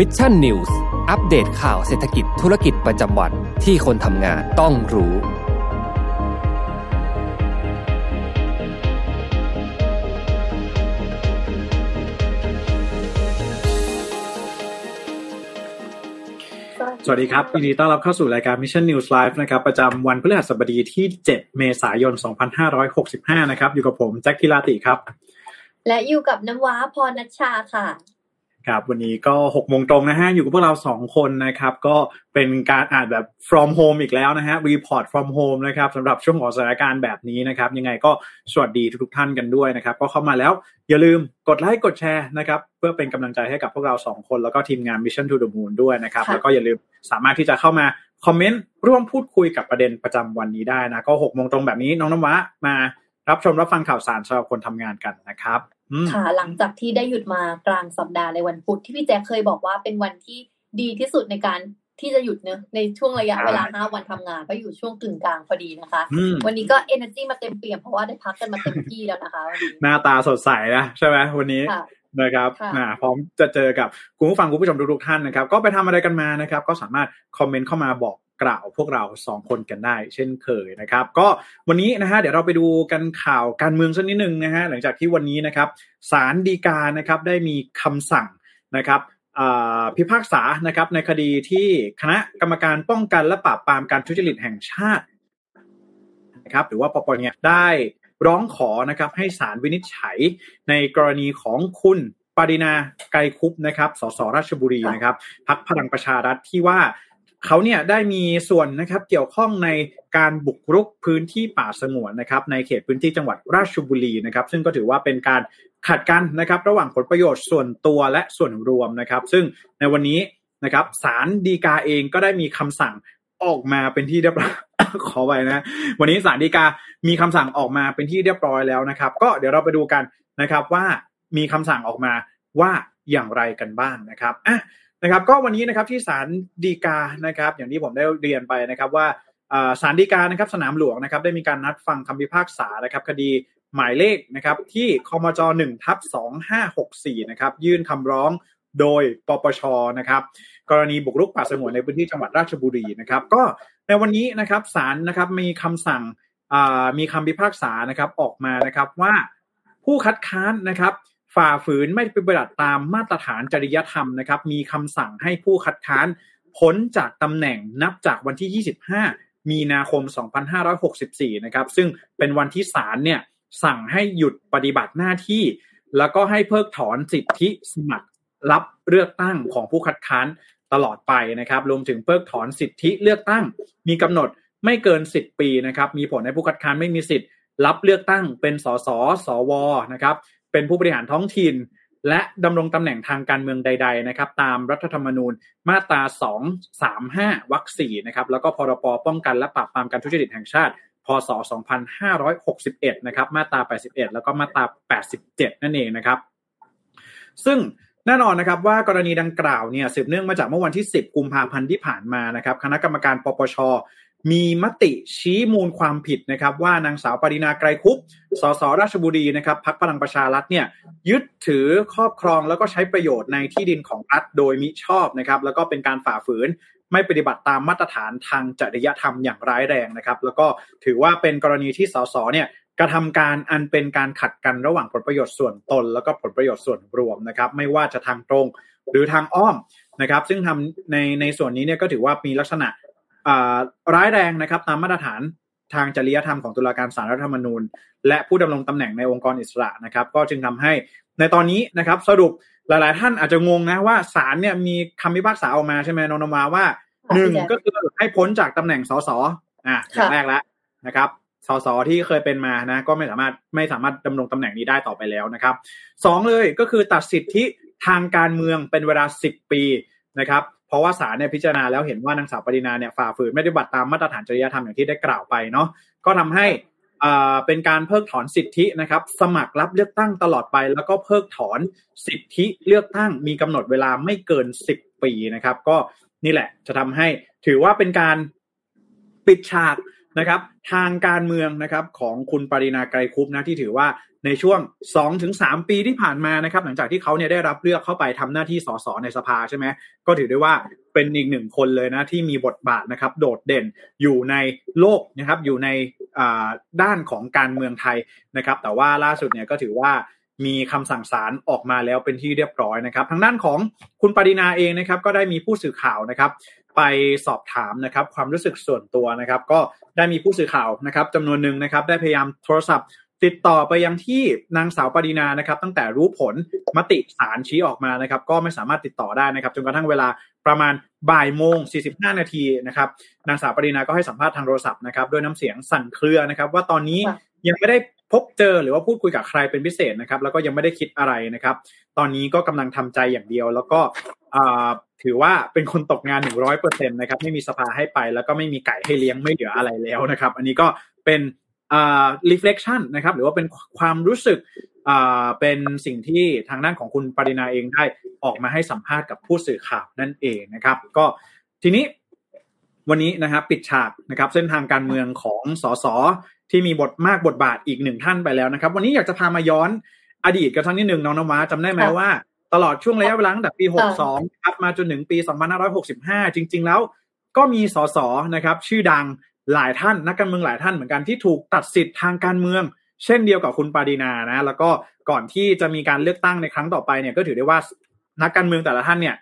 Mission News อัปเดตข่าวเศรษฐกิจธุรกิจประจำวันที่คนทำงานต้องรู้ สวัสดีครับยินดีต้อนรับเข้าสู่รายการ Mission News Live นะครับ ประจำวันพฤหัสบดีที่ 7 เมษายน 2565 นะครับ อยู่กับผมแจ็คกิลาติครับ และอยู่กับน้ำว้าพรนัชชาค่ะ ครับวันนี้ก็6โมงตรงนะฮะ อยู่กับพวกเรา2คนนะครับ ก็เป็นการอ่านแบบ from home อีกแล้วนะฮะ report from home นะครับสำหรับช่วงของสถานการณ์แบบนี้นะครับ ยังไงก็สวัสดีทุกๆท่านกันด้วยนะครับ ก็เข้ามาแล้วอย่าลืมกดไลค์กดแชร์นะครับ เพื่อเป็นกำลังใจให้กับพวกเรา2คน แล้วก็ทีมงาน Mission to the Moon ด้วยนะครับค่ะแล้วก็อย่าลืมสามารถที่จะเข้ามาคอมเมนต์ร่วมพูดคุยกับประเด็นประจำวันนี้ได้นะ ก็6โมงตรงแบบนี้น้องน้ำว้ามา รับชมรับฟังข่าวสารสำหรับคนทำงานกันนะครับอืมค่ะหลังจากที่ได้หยุดมากลางสัปดาห์ในวันพุธที่พี่แจ๊คเคยบอกว่าเป็นวันที่ดีที่สุดในการที่จะหยุดเนอะในช่วงระยะเวลาห้าวันทำงานก็อยู่ช่วงกึ่งกลางพอดีนะคะอืมวันนี้ก็ energy มาเต็มเปี่ยมเพราะว่าได้พักกันมาเต็มที่แล้วนะคะวันนี้หน้าตาสดใสนะใช่ไหมวันนี้ค่ะนะครับค่ะอ่าพร้อมจะเจอกับคุณผู้ฟังคุณผู้ชมทุกๆท่านนะครับ ก็ไปทำอะไรกันมานะครับ ก็สามารถคอมเมนต์เข้ามาบอก กล่าวพวกเราสองคนกันได้เช่นเคยนะครับ ก็วันนี้นะฮะเดี๋ยวเราไปดูกันข่าวการเมืองสักนิดนึงนะฮะหลังจากที่วันนี้นะครับศาลฎีกานะครับได้มีคำสั่งนะครับพิพากษานะครับในคดีที่คณะกรรมการป้องกันและปราบปรามการทุจริตแห่งชาตินะครับหรือว่าปปเนี่ยได้ร้องขอนะครับให้ศาลวินิจฉัยในกรณีของคุณปรินาไกรคุปนะครับสสราชบุรีนะครับพักพลังประชารัฐที่ว่า เขาเนี่ยได้มีส่วนนะครับเกี่ยวข้องในการบุกรุกพื้นที่ป่าสงวนนะครับในเขตพื้นที่จังหวัดราชบุรีนะครับซึ่งก็ถือว่าเป็นการขัดกันนะครับระหว่างผลประโยชน์ส่วนตัวและส่วนรวมนะครับ ซึ่งในวันนี้นะครับศาลฎีกาเองก็ได้มีคำสั่งออกมาเป็นที่เรียบร้อยขอไปนะ วันนี้ศาลฎีกามีคำสั่งออกมาเป็นที่เรียบร้อยแล้วนะครับ ก็เดี๋ยวเราไปดูกันนะครับว่ามีคำสั่งออกมาว่าอย่างไรกันบ้างนะครับอะ นะครับก็วันนี้นะครับที่ศาลฎีกานะครับ อย่างที่ผมได้เรียนไปนะครับว่าศาลฎีกานะครับสนามหลวงนะครับได้มีการนัดฟังคำพิพากษานะครับ คดีหมายเลขนะครับที่คมจหนึ่งทับสองห้าหกสี่นะครับยื่นคำร้องโดยปปชนะครับ กรณีบุกรุกป่าสงวนในพื้นที่จังหวัดราชบุรีนะครับ ก็ในวันนี้นะครับศาลนะครับมีคำสั่งมีคำพิพากษานะครับออกมานะครับว่าผู้คัดค้านนะครับ ฝ่าฝืนไม่ปฏิบัติตามมาตรฐานจริยธรรมนะครับ มีคำสั่งให้ผู้คัดค้านพ้นจากตำแหน่งนับจากวันที่ 25 มีนาคม 2564 นะครับ ซึ่งเป็นวันที่ศาลเนี่ยสั่งให้หยุดปฏิบัติหน้าที่ แล้วก็ให้เพิกถอนสิทธิสมัครรับเลือกตั้งของผู้คัดค้านตลอดไปนะครับ รวมถึงเพิกถอนสิทธิเลือกตั้ง มีกำหนดไม่เกิน 10 ปีนะครับ มีผลให้ผู้คัดค้านไม่มีสิทธิ์รับเลือกตั้งเป็นสสสวนะครับ เป็นผู้บริหารท้องถิ่น และดำรงตำแหน่งทางการเมืองใด ๆ นะครับ ตามรัฐธรรมนูญมาตรา 235 วรรค 4 นะครับ แล้วก็พรบป้องกันและปราบปรามการทุจริตแห่งชาติ พศ 2561 นะครับ มาตรา 81 แล้วก็มาตรา 87 นั่นเองนะครับ ซึ่งแน่นอนนะครับว่ากรณีดังกล่าวเนี่ยสืบเนื่องมาจากเมื่อวันที่ 10 กุมภาพันธ์ที่ผ่านมานะครับ คณะกรรมการปปช มีมติชี้มูลความผิดนะครับ ว่านางสาวปรินาไกรคุปสสราชบุรีนะครับพักพลังประชารัฐเนี่ยยึดถือครอบครองแล้วก็ใช้ประโยชน์ในที่ดินของรัฐโดยมิชอบนะครับ แล้วก็เป็นการฝ่าฝืนไม่ปฏิบัติตามมาตรฐานทางจริยธรรมอย่างร้ายแรงนะครับ แล้วก็ถือว่าเป็นกรณีที่สสเนี่ยกระทำการอันเป็นการขัดกันระหว่างผลประโยชน์ส่วนตน แล้วก็ผลประโยชน์ส่วนรวมนะครับ ไม่ว่าจะทางตรงหรือทางอ้อมนะครับ ซึ่งทำในในส่วนนี้เนี่ยก็ถือว่ามีลักษณะ ร้ายแรงนะครับตามมาตรฐานทางจริยธรรมของตุลาการศาลรัฐธรรมนูญ และผู้ดำรงตำแหน่งในองค์กรอิสระนะครับ ก็จึงทำให้ในตอนนี้นะครับ สรุปหลาย ๆ ท่านอาจจะงงนะว่าศาลเนี่ยมีคำพิพากษาออกมาใช่ไหมนนท์มาว่าหนึ่งก็คือให้พ้นจากตำแหน่งสสอะอย่างแรกแล้วนะครับสสที่เคยเป็นมานะ ก็ไม่สามารถไม่สามารถดำรงตำแหน่งนี้ได้ต่อไปแล้วนะครับสองเลยก็คือตัดสิทธิทางการเมืองเป็นเวลาสิบปีนะครับเพราะว่าศาลเนี่ยพิจารณาแล้วเห็นว่านางสาวปรินาเนี่ยฝ่าฝืนไม่ปฏิบัติตามมาตรฐานจริยธรรมอย่างที่ได้กล่าวไปเนาะก็ทำให้อ่าเป็นการเพิกถอนสิทธินะครับ สมัครรับเลือกตั้งตลอดไป แล้วก็เพิกถอนสิทธิเลือกตั้งมีกำหนดเวลาไม่เกินสิบปีนะครับ ก็นี่แหละจะทำให้ถือว่าเป็นการปิดฉาก นะครับ ทางการเมืองนะครับของคุณปรินาไกรคุปนะที่ถือว่าในช่วง 2-3ถึงปีที่ผ่านมานะครับ หลังจากที่เขาเนี่ยได้รับเลือกเข้าไปทำหน้าที่สสในสภาใช่ไหมก็ถือได้ว่าเป็นอีกหนึ่งคนเลยนะที่มีบทบาทนะครับ โดดเด่นอยู่ในโลกนะครับ อยู่ในด้านของการเมืองไทยนะครับ แต่ว่าล่าสุดเนี่ยก็ถือว่ามีคำสั่งศาลออกมาแล้วเป็นที่เรียบร้อยนะครับ ทางด้านของคุณปรินาเองนะครับ ก็ได้มีผู้สื่อข่าวนะครับ ไปสอบถามนะครับความรู้สึกส่วนตัวนะครับ ก็ได้มีผู้สื่อข่าวนะครับจำนวนหนึ่งนะครับ ได้พยายามโทรศัพท์ ติดต่อไปยังที่นางสาวปรินานะครับ ตั้งแต่รู้ผลมติศาลชี้ออกมานะครับ ก็ไม่สามารถติดต่อได้นะครับจนกระทั่งเวลาประมาณบ่ายโมง 45 นาทีนะครับนางสาวปรินาก็ให้สัมภาษณ์ทางโทรศัพท์นะครับด้วยน้ำเสียงสั่นเครือนะครับ ว่าตอนนี้ยังไม่ได้พบเจอหรือว่าพูดคุยกับใครเป็นพิเศษนะครับ แล้วก็ยังไม่ได้คิดอะไรนะครับ ตอนนี้ก็กำลังทำใจอย่างเดียว แล้วก็ ถือว่าเป็นคนตกงานหนึ่งร้อยเปอร์เซ็นต์นะครับไม่มีสภาให้ไป แล้วก็ไม่มีไก่ให้เลี้ยงไม่เหลืออะไรแล้วนะครับ อันนี้ก็เป็นอ่า reflection นะครับหรือว่าเป็นความรู้สึกอ่าเป็นสิ่งที่ทางด้านของคุณปรินาเองได้ออกมาให้สัมภาษณ์กับผู้สื่อข่าวนั่นเองนะครับ ก็ทีนี้วันนี้นะครับปิดฉากนะครับเส้นทางการเมืองของสสที่มีบทมากบทบาทอีกหนึ่งท่านไปแล้วนะครับ วันนี้อยากจะพามาย้อนอดีตกันทั้งนิดหนึ่งน้องนวาจำได้ไหมว่า ตลอดช่วงระยะเวลาตั้งแต่ปี 62ครับมาจนถึงปี 2565 จริง ๆ แล้วก็มีสสนะครับชื่อดังหลายท่านนักการเมืองหลายท่านเหมือนกันที่ถูกตัดสิทธิ์ทางการเมือง เช่นเดียวกับคุณปาดีนานะแล้วก็ก่อนที่จะมีการเลือกตั้งในครั้งต่อไปเนี่ยก็ถือได้ว่านักการเมืองแต่ละท่านเนี่ย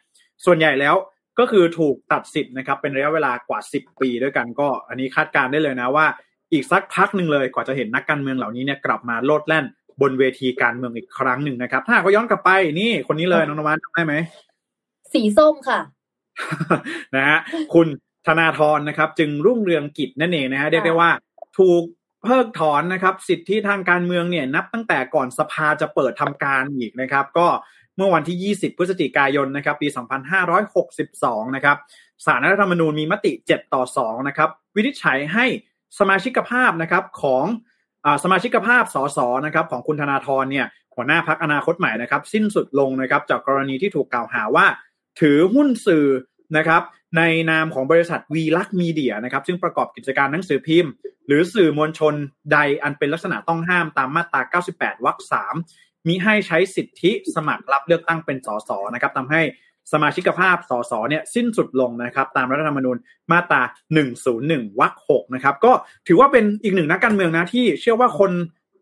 ส่วนใหญ่แล้วก็คือถูกตัดสิทธิ์นะครับเป็นระยะเวลากว่า 10 ปีด้วยกันก็ อันนี้คาดการได้เลยนะว่า อีกสักพักหนึ่งเลยกว่าจะเห็นนักการเมืองเหล่านี้เนี่ยกลับมาโลดแล่น บนเวทีการเมืองอีกครั้งหนึ่งนะครับ ถ้าก็ย้อนกลับไปนี่คนนี้เลยน้องนวัดจำได้ไหมสีส้มค่ะนะฮะคุณธนาธรนะครับ จึงรุ่งเรืองกิจนั่นเองนะฮะเรียกได้ว่าถูกเพิกถอนนะครับสิทธิทางการเมืองเนี่ยนับตั้งแต่ก่อนสภาจะเปิดทำการอีกนะครับ ก็เมื่อวันที่ 20 พฤศจิกายนนะครับ ปี 2562 นะครับสารรัฐธรรมนูญมีมติ 7 ต่อ 2 นะครับ วินิจฉัยให้สมาชิกภาพนะครับของอ สมาชิกภาพสสนะครับของคุณธนาธรเนี่ยหัวหน้าพักอนาคตใหม่นะครับ สิ้นสุดลงนะครับจากกรณีที่ถูกกล่าวหาว่า ถือหุ้นสื่อนะครับในนามของบริษัทวีลักมีเดียนะครับซึ่งประกอบกิจการหนังสือพิมพ์ หรือสื่อมวลชนใดอันเป็นลักษณะต้องห้ามตามมาตรา 98 วรรค 3มิให้ใช้สิทธิสมัครรับเลือกตั้งเป็นสสนะครับทำให้ สมาชิกภาพสสเนี่ยสิ้นสุดลงนะครับ ตามรัฐธรรมนูญมาตรา 101วรรค6นะครับ ก็ถือว่าเป็นอีกหนึ่งนักการเมืองนะที่เชื่อว่าคน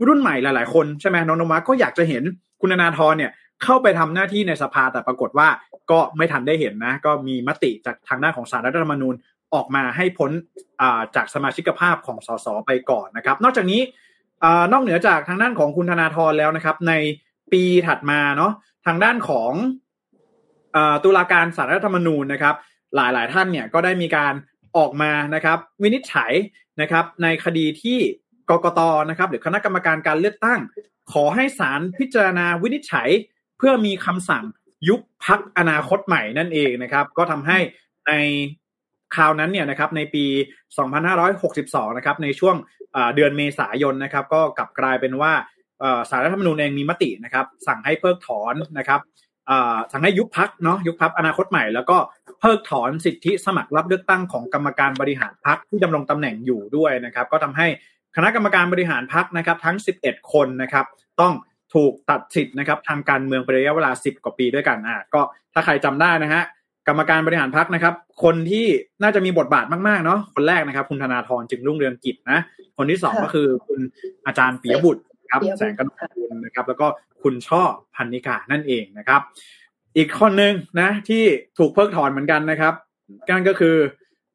รุ่นใหม่หลาย ๆ คนใช่ไหมน้องนวัก็อยากจะเห็นคุณนาธรเนี่ยเข้าไปทำหน้าที่ในสภาแต่ปรากฏว่าก็ไม่ทันได้เห็นนะ ก็มีมติจากทางด้านของสารรัฐธรรมนูญออกมาให้พ้นจากสมาชิกภาพของสสไปก่อนนะครับ นอกจากนี้นอกเหนือจากทางด้านของคุณธนาธรแล้วนะครับ ในปีถัดมาเนาะทางด้านของ ตุลาการสารรัฐธรรมนูญนะครับ หลายๆ ท่านเนี่ยก็ได้มีการออกมานะครับ วินิจฉัยนะครับ ในคดีที่กกตนะครับ หรือคณะกรรมการการเลือกตั้ง ขอให้ศาลพิจารณาวินิจฉัย เพื่อมีคำสั่งยุบพักอนาคตใหม่นั่นเองนะครับ ก็ทำให้ในคราวนั้นเนี่ยนะครับในปี 2562 นะครับในช่วงเดือนเมษายนนะครับ ก็กลับกลายเป็นว่าสารรัฐธรรมนูญเองมีมตินะครับ สั่งให้เพิกถอนนะครับ สั่งให้ยุบพักเนาะยุบพักอนาคตใหม่แล้วก็เพิกถอนสิทธิสมัครรับเลือกตั้งของกรรมการบริหารพักที่ดำรงตำแหน่งอยู่ด้วยนะครับ ก็ทำให้คณะกรรมการบริหารพักนะครับ ทั้ง 11 คนนะครับ ต้องถูกตัดสิทธิ์นะครับ ทางการเมืองเป็นระยะเวลา 10 กว่าปีด้วยกันอะก็ถ้าใครจำได้นะฮะกรรมการบริหารพักนะครับ คนที่น่าจะมีบทบาทมากๆเนาะคนแรกนะครับ คุณธนาธรจึงรุ่งเรืองกิจนะ คนที่สองก็คือคุณอาจารย์ปิยบุตร ครับแสงกนกุลนะครับ แล้วก็คุณช่อพันนิกานั่นเองนะครับ อีกคนหนึ่งนะ ที่ถูกเพิกถอนเหมือนกันนะครับนั่นก็คือ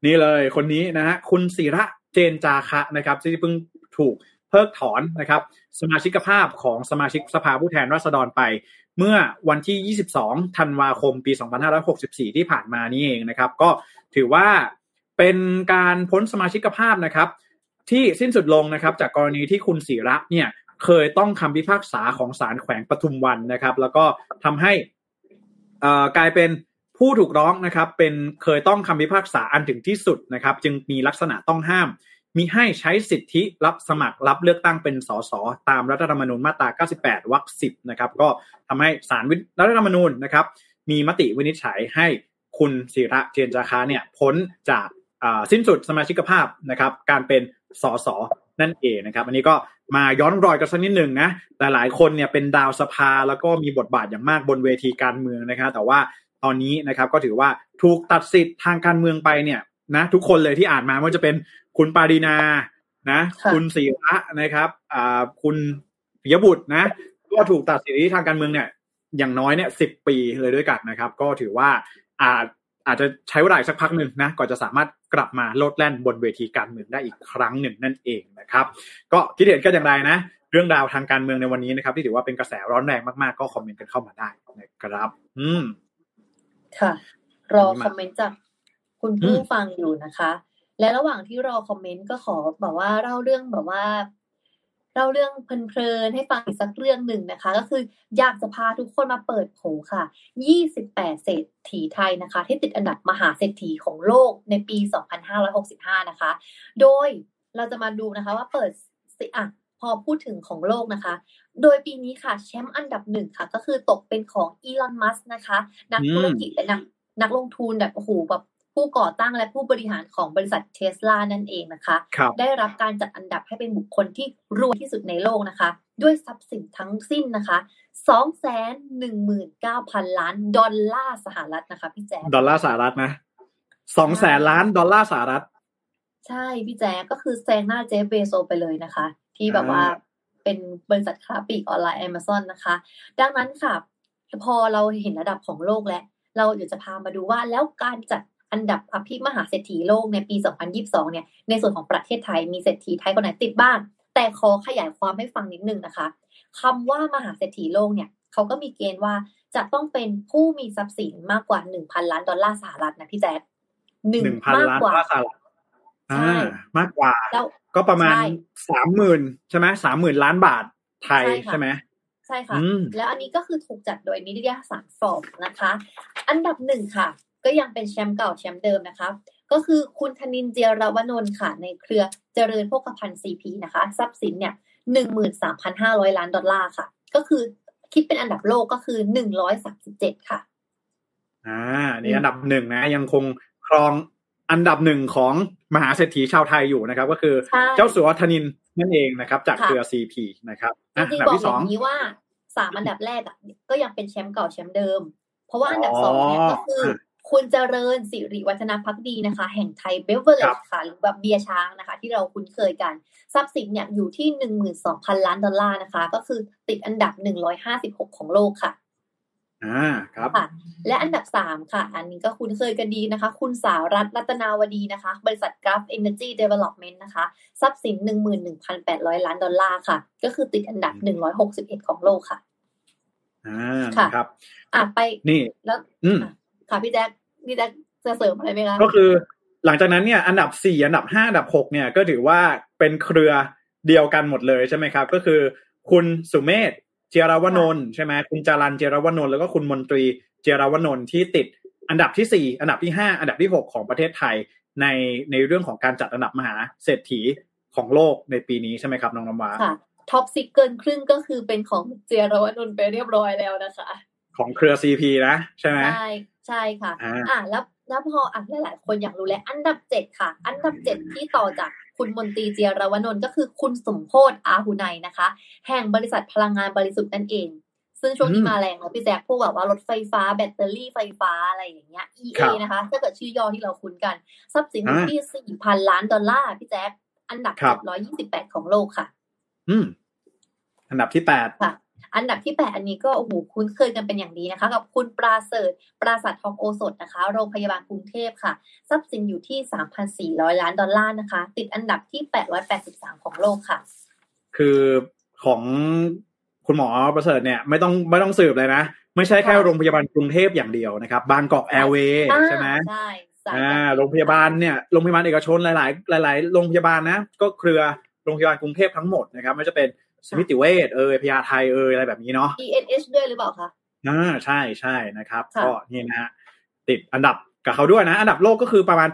นี่เลยคนนี้นะฮะคุณศิระเจนจาคะนะครับที่เพิ่งถูกเพิกถอนนะครับ สมาชิกภาพของสมาชิกสภาผู้แทนราษฎรไป เมื่อวันที่ 22 ธันวาคม ปี 2564 ที่ผ่านมานี้เองนะครับ ก็ถือว่าเป็นการพ้นสมาชิกภาพนะครับ ที่สิ้นสุดลงนะครับ จากกรณีที่คุณศิระเนี่ย เคยต้องคำพิพากษาของศาลแขวงปทุมวันนะครับ แล้วก็ทำให้กลายเป็นผู้ถูกร้องนะครับเป็นเคยต้องคำพิพากษาอันถึงที่สุดนะครับ จึงมีลักษณะต้องห้าม มีให้ใช้สิทธิรับสมัครรับเลือกตั้งเป็นสสตามรัฐธรรมนูญมาตรา 98 วรรค 10 นะครับ ก็ทำให้ศาลรัฐธรรมนูญนะครับ มีมติวินิจฉัยให้คุณศิระเจนจาคาเนี่ยพ้นจากสิ้นสุดสมาชิกภาพนะครับ การเป็นสส นั่นเองนะครับ อันนี้ก็มาย้อนรอยกันสักนิดหนึ่งนะแต่หลายคนเนี่ยเป็นดาวสภาแล้วก็มีบทบาทอย่างมากบนเวทีการเมืองนะครับ แต่ว่าตอนนี้นะครับก็ถือว่าถูกตัดสิทธิ์ทางการเมืองไปเนี่ยนะทุกคนเลยที่อ่านมาไม่ว่าจะเป็นคุณปารีนานะค่ะคุณศิระนะครับอ่าคุณปิยบุตรนะ ก็ถูกตัดสิทธิทางการเมืองเนี่ยอย่างน้อยเนี่ยสิบปีเลยด้วยกันนะครับ ก็ถือว่าอาจอาจจะใช้เวลาอีกสักพักหนึ่งนะก่อนจะสามารถ กลับมาโลดแล่นบนเวทีการเมืองได้อีกครั้งหนึ่งนั่นเองนะครับ ก็คิดเห็นกันอย่างไรนะ เรื่องราวทางการเมืองในวันนี้นะครับ ที่ถือว่าเป็นกระแสร้อนแรงมากๆ ก็คอมเมนต์กันเข้ามาได้นะครับ อืม ค่ะ รออันนี้มาคอมเมนต์จากคุณผู้ฟังอยู่นะคะ และระหว่างที่รอคอมเมนต์ก็ขอแบบว่าเล่าเรื่องแบบว่า เล่าเรื่องเพลินๆให้ฟังอีกสักเรื่องหนึ่งนะคะ ก็คืออยากจะพาทุกคนมาเปิดโผค่ะ 28 เศรษฐีไทยนะคะ ที่ติดอันดับมหาเศรษฐีของโลกในปี 2565 นะคะ โดยเราจะมาดูนะคะว่าเปิดสิอะพอพูดถึงของโลกนะคะ โดยปีนี้ค่ะแชมป์อันดับหนึ่งค่ะ ก็คือตกเป็นของอีลอน มัสนะคะ นักธุรกิจและนักนักลงทุนแบบโอ้โหแบบ ผู้ก่อตั้งและผู้บริหารของบริษัทเทสลานั่นเองนะคะครับได้รับการจัดอันดับให้เป็นบุคคลที่รวยที่สุดในโลกนะคะ ด้วยทรัพย์สินทั้งสิ้นนะคะ219,000 ล้านดอลลาร์สหรัฐนะคะพี่แจ๊คดอลลาร์สหรัฐนะสองแสนล้านดอลลาร์สหรัฐ ใช่พี่แจ๊คก็คือแซงหน้าเจฟฟ์ เบโซสไปเลยนะคะ ที่แบบว่าอ่าเป็นบริษัทค้าปลีกออนไลน์ Amazon นะคะ ดังนั้นค่ะ พอเราเห็นระดับของโลกแล้ว เราเดี๋ยวจะพามาดูว่าแล้วการจัด อันดับอภิมหาเศรษฐีโลกในปี 2022 เนี่ย ในส่วนของประเทศไทยมีเศรษฐีไทยคนไหนติดบ้าง แต่ขอขยายความให้ฟังนิดนึงนะคะคำว่ามหาเศรษฐีโลกเนี่ยเขาก็มีเกณฑ์ว่าจะต้องเป็นผู้มีทรัพย์สินมากกว่า 1,000 ล้านดอลลาร์สหรัฐนะพี่แจ๊คหนึ่งหนึ่งพันมากล้านกดอว่าลลาร์สหรัฐใช่อ่ามากกว่าแล้วก็ประมาณใช่สามหมื่นใช่ไหมสามหมื่นล้านบาทไทยใช่ค่ะใช่ไหมใช่ค่ะอืมแล้วอันนี้ก็คือถูกจัดโดยนิตยสารฟอร์บนะคะ อันดับหนึ่งค่ะ ก็ยังเป็นแชมป์เก่าแชมป์เดิมนะคะ ก็คือคุณธนินเจียรวนนท์ค่ะ ในเครือเจริญโภคภัณฑ์ซีพีนะคะ ทรัพย์สินเนี่ยหนึ่งหมื่นสามพันห้าร้อยล้านดอลลาร์ค่ะ ก็คือคิดเป็นอันดับโลกก็คือหนึ่งร้อยสามสิบเจ็ดค่ะ อ่านี่อันดับหนึ่งนะ ยังคงครองอันดับหนึ่งของมหาเศรษฐีชาวไทยอยู่นะครับ ก็คือใช่เจ้าสัวธนินท์นั่นเองนะครับ จากค่ะเครือซีพีนะครับจอะริอังนดัๆบบอกที่อสองย่างนี้ว่าสามอันดับแรกอะก็ยังเป็นแชมป์เก่าแชมป์เดิม เพราะว่าอันดับสองเนี่ยอ๋อก็คือ คุณเจริญสิริวัฒนภักดีนะคะ แห่งไทยเบฟเวอเรจครับค่ะ หรือแบบเบียร์ช้างนะคะ ที่เราคุ้นเคยกัน ทรัพย์สินเนี่ยอยู่ที่หนึ่งหมื่นสองพันล้านดอลลาร์นะคะ ก็คือติดอันดับหนึ่งร้อยห้าสิบหกของโลกค่ะอ่าครับค่ะและอันดับสามค่ะ อันนี้ก็คุ้นเคยกันดีนะคะ คุณสารัชถ์รัตนาวดีนะคะ บริษัท Gulf Energy Development นะคะ ทรัพย์สินหนึ่งหมื่นหนึ่งพันแปดร้อยล้านดอลลาร์ค่ะ ก็คือติดอันดับหนึ่งร้อยหกสิบเอ็ดของโลกค่ะอ่าค่ะนะครับอะไปนี่แล้วอืม ค่ะพี่แจ๊คพี่แจ๊คจะเสริมอะไรไหมคะก็คือ หลังจากนั้นเนี่ยอันดับสี่อันดับห้าอันดับหกเนี่ยก็ถือว่าเป็นเครือเดียวกันหมดเลยใช่ไหมครับ ก็คือ คุณสุเมธเจียรวนนท์ใช่ไหมคุณจรัญเจียรวนนท์แล้วก็คุณมนตรีเจียรวนนท์ที่ติดอันดับที่สี่อันดับที่ห้าอันดับที่หกของประเทศไทยในในเรื่องของการจัดอันดับมหาเศรษฐีของโลกในปีนี้ใช่ไหมครับน้องน้ำว้าค่ะ top six เกินครึ่งก็คือเป็นของเจียรวนนท์ไปเรียบร้อยแล้วนะคะ ของเครือซีพีนะ ใช่ไหมใช่ ใช่ค่ะ อ่าอะแล้วแล้วพออะหลายๆคนอยากรู้แล้ว อันดับเจ็ดค่ะ อันดับเจ็ดที่ต่อจากคุณมนตรีเจียรวนนท์ก็คือคุณสมโพธอาหุไนนะคะ แห่งบริษัทพลังงานบริสุทธิ์นั่นเอง ซึ่งช่วงนี้อืมมาแรงแล้วพี่แจ๊คพวกแบบว่ารถไฟฟ้าแบตเตอรี่ไฟฟ้าอะไรอย่างเงี้ย EA ครับนะคะถ้าเกิดชื่อย่อที่เราคุ้นกัน ทรัพย์สินอยู่อ่าที่สี่พันล้านดอลลาร์พี่แจ๊คอันดับครับเจ็ดร้อยยี่สิบแปดของโลกค่ะ อืม อันดับที่แปดค่ะ อันดับที่แปดอันนี้ก็โอ้โหคุ้นเคยกันเป็นอย่างดีนะคะ กับคุณปราเสริฐปราสาททองโอสถนะคะ โรงพยาบาลกรุงเทพค่ะ ทรัพย์สินอยู่ที่ 3,400 ล้านดอลลาร์นะคะ ติดอันดับที่ 883 ของโลกค่ะ คือของคุณหมอประเสริฐเนี่ยไม่ต้องไม่ต้องสืบเลยนะ ไม่ใช่แค่ค่ะโรงพยาบาลกรุงเทพอย่างเดียวนะครับ บางกอกแอร์เวย์อ่าใช่ไหมใช่สายอ่าการโรงพยาบาลเนี่ยโรงพยาบาลเอกชนหลาย ๆ หลาย ๆ โรงพยาบาลนะ ก็เครือโรงพยาบาลกรุงเทพทั้งหมดนะครับไม่ว่าจะเป็น สมิติเวชเอยพยาไทเอยอะไรแบบนี้เนาะ ENH ด้วยหรือเปล่าคะอ่าใช่ใช่นะครับค่ะก็นี่นะฮะติดอันดับกับเขาด้วยนะ อันดับโลกก็คือประมาณ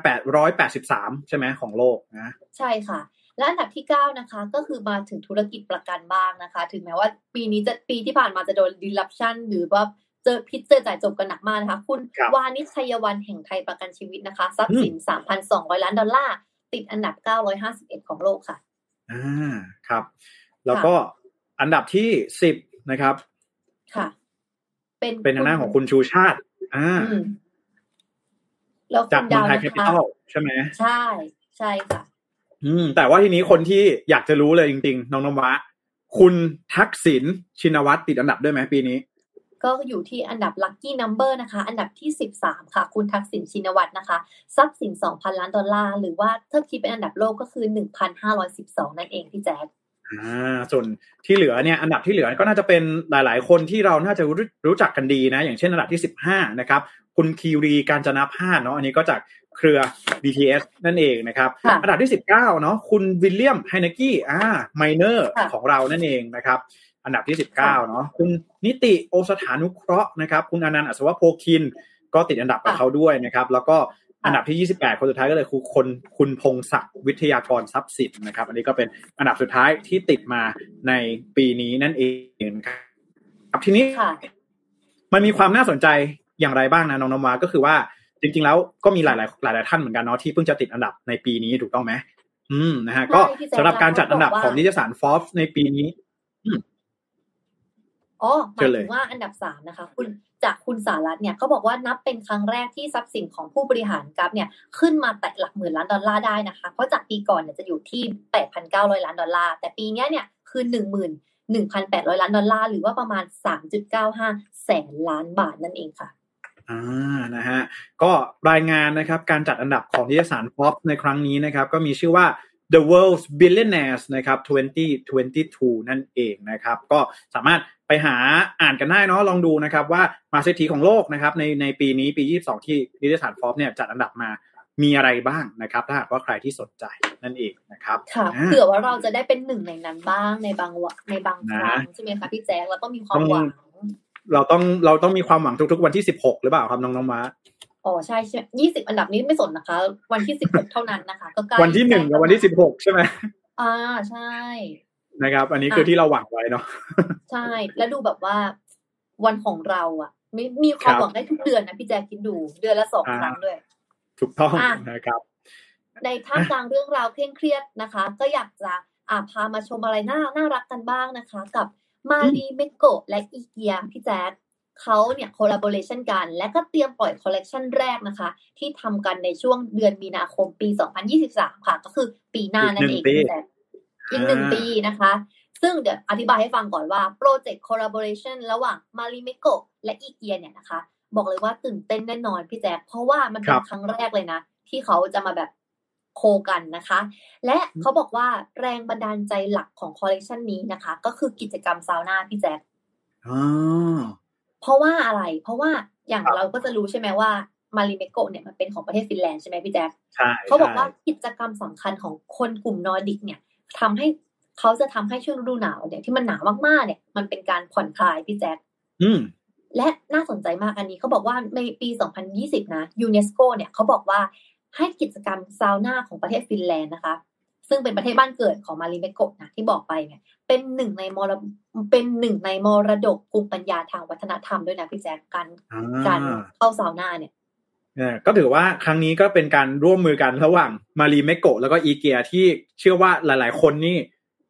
883 ใช่ไหมของโลกนะ ใช่ค่ะ และอันดับที่ 9 นะคะ ก็คือมาถึงธุรกิจประกันบ้างนะคะ ถึงแม้ว่าปีนี้จะปีที่ผ่านมาจะโดน disruption หรือว่าเจอพิษเจอจ่ายจบกันหนักมากนะคะ คุณครับวานิชชัยวันแห่งไทยประกันชีวิตนะคะทรัพย์สิน 3,200 ล้านดอลลาร์ ติดอันดับ 951 ของโลกค่ะอ่าครับ แล้วก็อันดับที่สิบนะครับ ค่ะ เป็นเป็นทางด้านของคุณชูชาติ อ่าอืมแล้วจากคุณเมือดางวไทยนะแคปิคะตอลใช่ไหมใช่ ใช่ค่ะ อืม แต่ว่าทีนี้คนที่อยากจะรู้เลยจริง ๆ น้องนวะคุณทักษิณชินวัตรติดอันดับด้วยไหมปีนี้ ก็อยู่ที่อันดับ lucky number นะคะ อันดับที่13ค่ะ คุณทักษิณชินวัตรนะคะ ทรัพย์สิน2,000ล้านดอลลาร์ หรือว่าถ้าคิดเป็นอันดับโลกก็คือ1,512นั่นเองพี่แจ๊ค อ่าส่วนที่เหลือเนี่ยอันดับที่เหลือก็น่าจะเป็นหลาย ๆ คนที่เราน่าจะรู้รู้จักกันดีนะ อย่างเช่นอันดับที่สิบห้านะครับคุณคีรีกาญจนพาสน์เนาะอันนี้ก็จากเครือ BTS นั่นเองนะครับค่ะอันดับที่สิบเก้าเนาะคุณวิลเลียมไฮเนคกี้อ่าไมเนอร์ค่ะของเรานั่นเองนะครับ อันดับที่สิบเก้าเนาะคุณนิติโอสถานุเคราะห์นะครับ คุณอนันต์อัศวโภคิน ก็ติดอันดับกับเขาด้วยนะครับ แล้วก็ อันดับที่ 28 คนสุดท้ายก็เลยคือคนคุณพงศักดิ์วิทยากรทรัพย์สินนะครับ อันนี้ก็เป็นอันดับสุดท้ายที่ติดมาในปีนี้นั่นเองครับทีนี้ค่ะมันมีความน่าสนใจอย่างไรบ้างนะน้องนมวาก็คือว่าจริง ๆ แล้วก็มีหลายๆหลาย ๆ ท่านเหมือนกันเนาะที่เพิ่งจะติดอันดับในปีนี้ถูกต้องไหมอืมนะฮะก็ใช่พี่แจ๊คสำหรับการจัดอันดับแล้วขก็องบอกว่านิตยสารฟอ b ในปีนี้ อ๋อหเชิมายญเลยถึงว่าอันดับสามนะคะ คุณจากคุณสารัตน์เนี่ยเขาบอกว่านับเป็นครั้งแรกที่ทรัพย์สินของผู้บริหารกราฟเนี่ยขึ้นมาแตะหลักหมื่นล้านดอลลาร์ได้นะคะ เพราะจากปีก่อนเนี่ยจะอยู่ที่ 8,900 ล้านดอลลาร์แต่ปีเนี้ยเนี่ยคือ11,800 ล้านดอลลาร์หรือว่าประมาณ 3.95 แสนล้านบาทนั่นเองค่ะอ่านะฮะก็รายงานนะครับการจัดอันดับของนิตยสาร Forbes ในครั้งนี้นะครับ ก็มีชื่อว่า The World's Billionaires นะครับ 2022 นั่นเองนะครับ ก็สามารถไปหาอ่านกันได้เนาะลองดูนะครับ ว่ามาเศรษฐีของโลกนะครับ ในในปีนี้ปี 22 ที่นิตยสาร Forbes เนี่ยจัดอันดับมามีอะไรบ้างนะครับ ถ้าหากว่าใครที่สนใจนั่นเองนะครับค่ะอ่าเผื่อว่าเราจะได้เป็นหนึ่งในนั้นบ้างในบางวะในบางครั้งนะใช่ไหมคะพี่แจ๊คแล้วก็มีความต้องหวังเราต้องเราต้องมีความหวังทุกๆวันที่16หรือเปล่าครับน้องน้องมา อ๋อใช่ใช่ยี่สิบอันดับนี้ไม่สนนะคะ วันที่สิบหกเท่านั้นนะคะ ก็ใกล้วันที่หนึ่งกับวันที่16ใช่ไหมอ่าใช่นะครับ อันนี้คือที่เราหวังไว้เนาะใช่ แล้วดูแบบว่า วันของเราอะมีมีความครับหวังได้ทุกเดือนนะพี่แจ๊คคิดดู เดือนละสองอ่าครั้งด้วย ถูกต้องอะนะครับ ในท่ามกลางเรื่องราวเคร่งเครียดนะคะ ก็อยากจะอ่าพามาชมอะไรน่าน่ารักกันบ้างนะคะ กับ Marimekko และอีเกียพี่แจ๊ค เขาเนี่ย collaboration กัน และก็เตรียมปล่อยคอลเลกชันแรกนะคะ ที่ทำกันในช่วงเดือนมีนาคมปี 2023 ค่ะ ก็คือปีหน้านั่นเองอีกหนึ่งปีพี่แจ๊คอีกหนึ่งอ่าปีนะคะ ซึ่งเดี๋ยวอธิบายให้ฟังก่อนว่าโปรเจกต์ collaboration ระหว่าง Marimekko และอีเกียเนี่ยนะคะ บอกเลยว่าตื่นเต้นแน่นอนพี่แจ๊คเพราะว่ามันเป็นครั้งแรกเลยนะ ที่เขาจะมาแบบ co กันนะคะ และเขาบอกว่าแรงบันดาลใจหลักของคอลเลกชันนี้นะคะ ก็คือกิจกรรมซาวน่าพี่แจ๊คอ๋อ เพราะว่าอะไร เพราะว่าอย่างครับเราก็จะรู้ใช่ไหมว่าMarimekko เนี่ยมันเป็นของประเทศฟินแลนด์ใช่ไหมพี่แจ๊คใช่เขาบอกว่าใช่กิจกรรมสำคัญของคนกลุ่มนอร์ดิกเนี่ยทำให้เขาจะทำให้ช่วงฤดูหนาวเนี่ยที่มันหนาวมากๆเนี่ย มันเป็นการผ่อนคลายพี่แจ๊คอืมและน่าสนใจมากอันนี้เขาบอกว่าในปี 2020 นะยูเนสโกเนี่ยเขาบอกว่าให้กิจกรรมซาวน่าของประเทศฟินแลนด์นะคะ ซึ่งเป็นประเทศบ้านเกิดของ Marimekko นะที่บอกไปเนี่ยเป็นหนึ่งในมรเป็นหนึ่งในมรดกภูมิปัญญาทางวัฒนธรรมด้วยนะพี่แจ๊คการอ่าการเข้าซาวน่าเนี่ยเนี่ยก็ถือว่าครั้งนี้ก็เป็นการร่วมมือกันระหว่าง Marimekko แล้วก็อีเกียที่เชื่อว่าหลาย ๆ คนนี่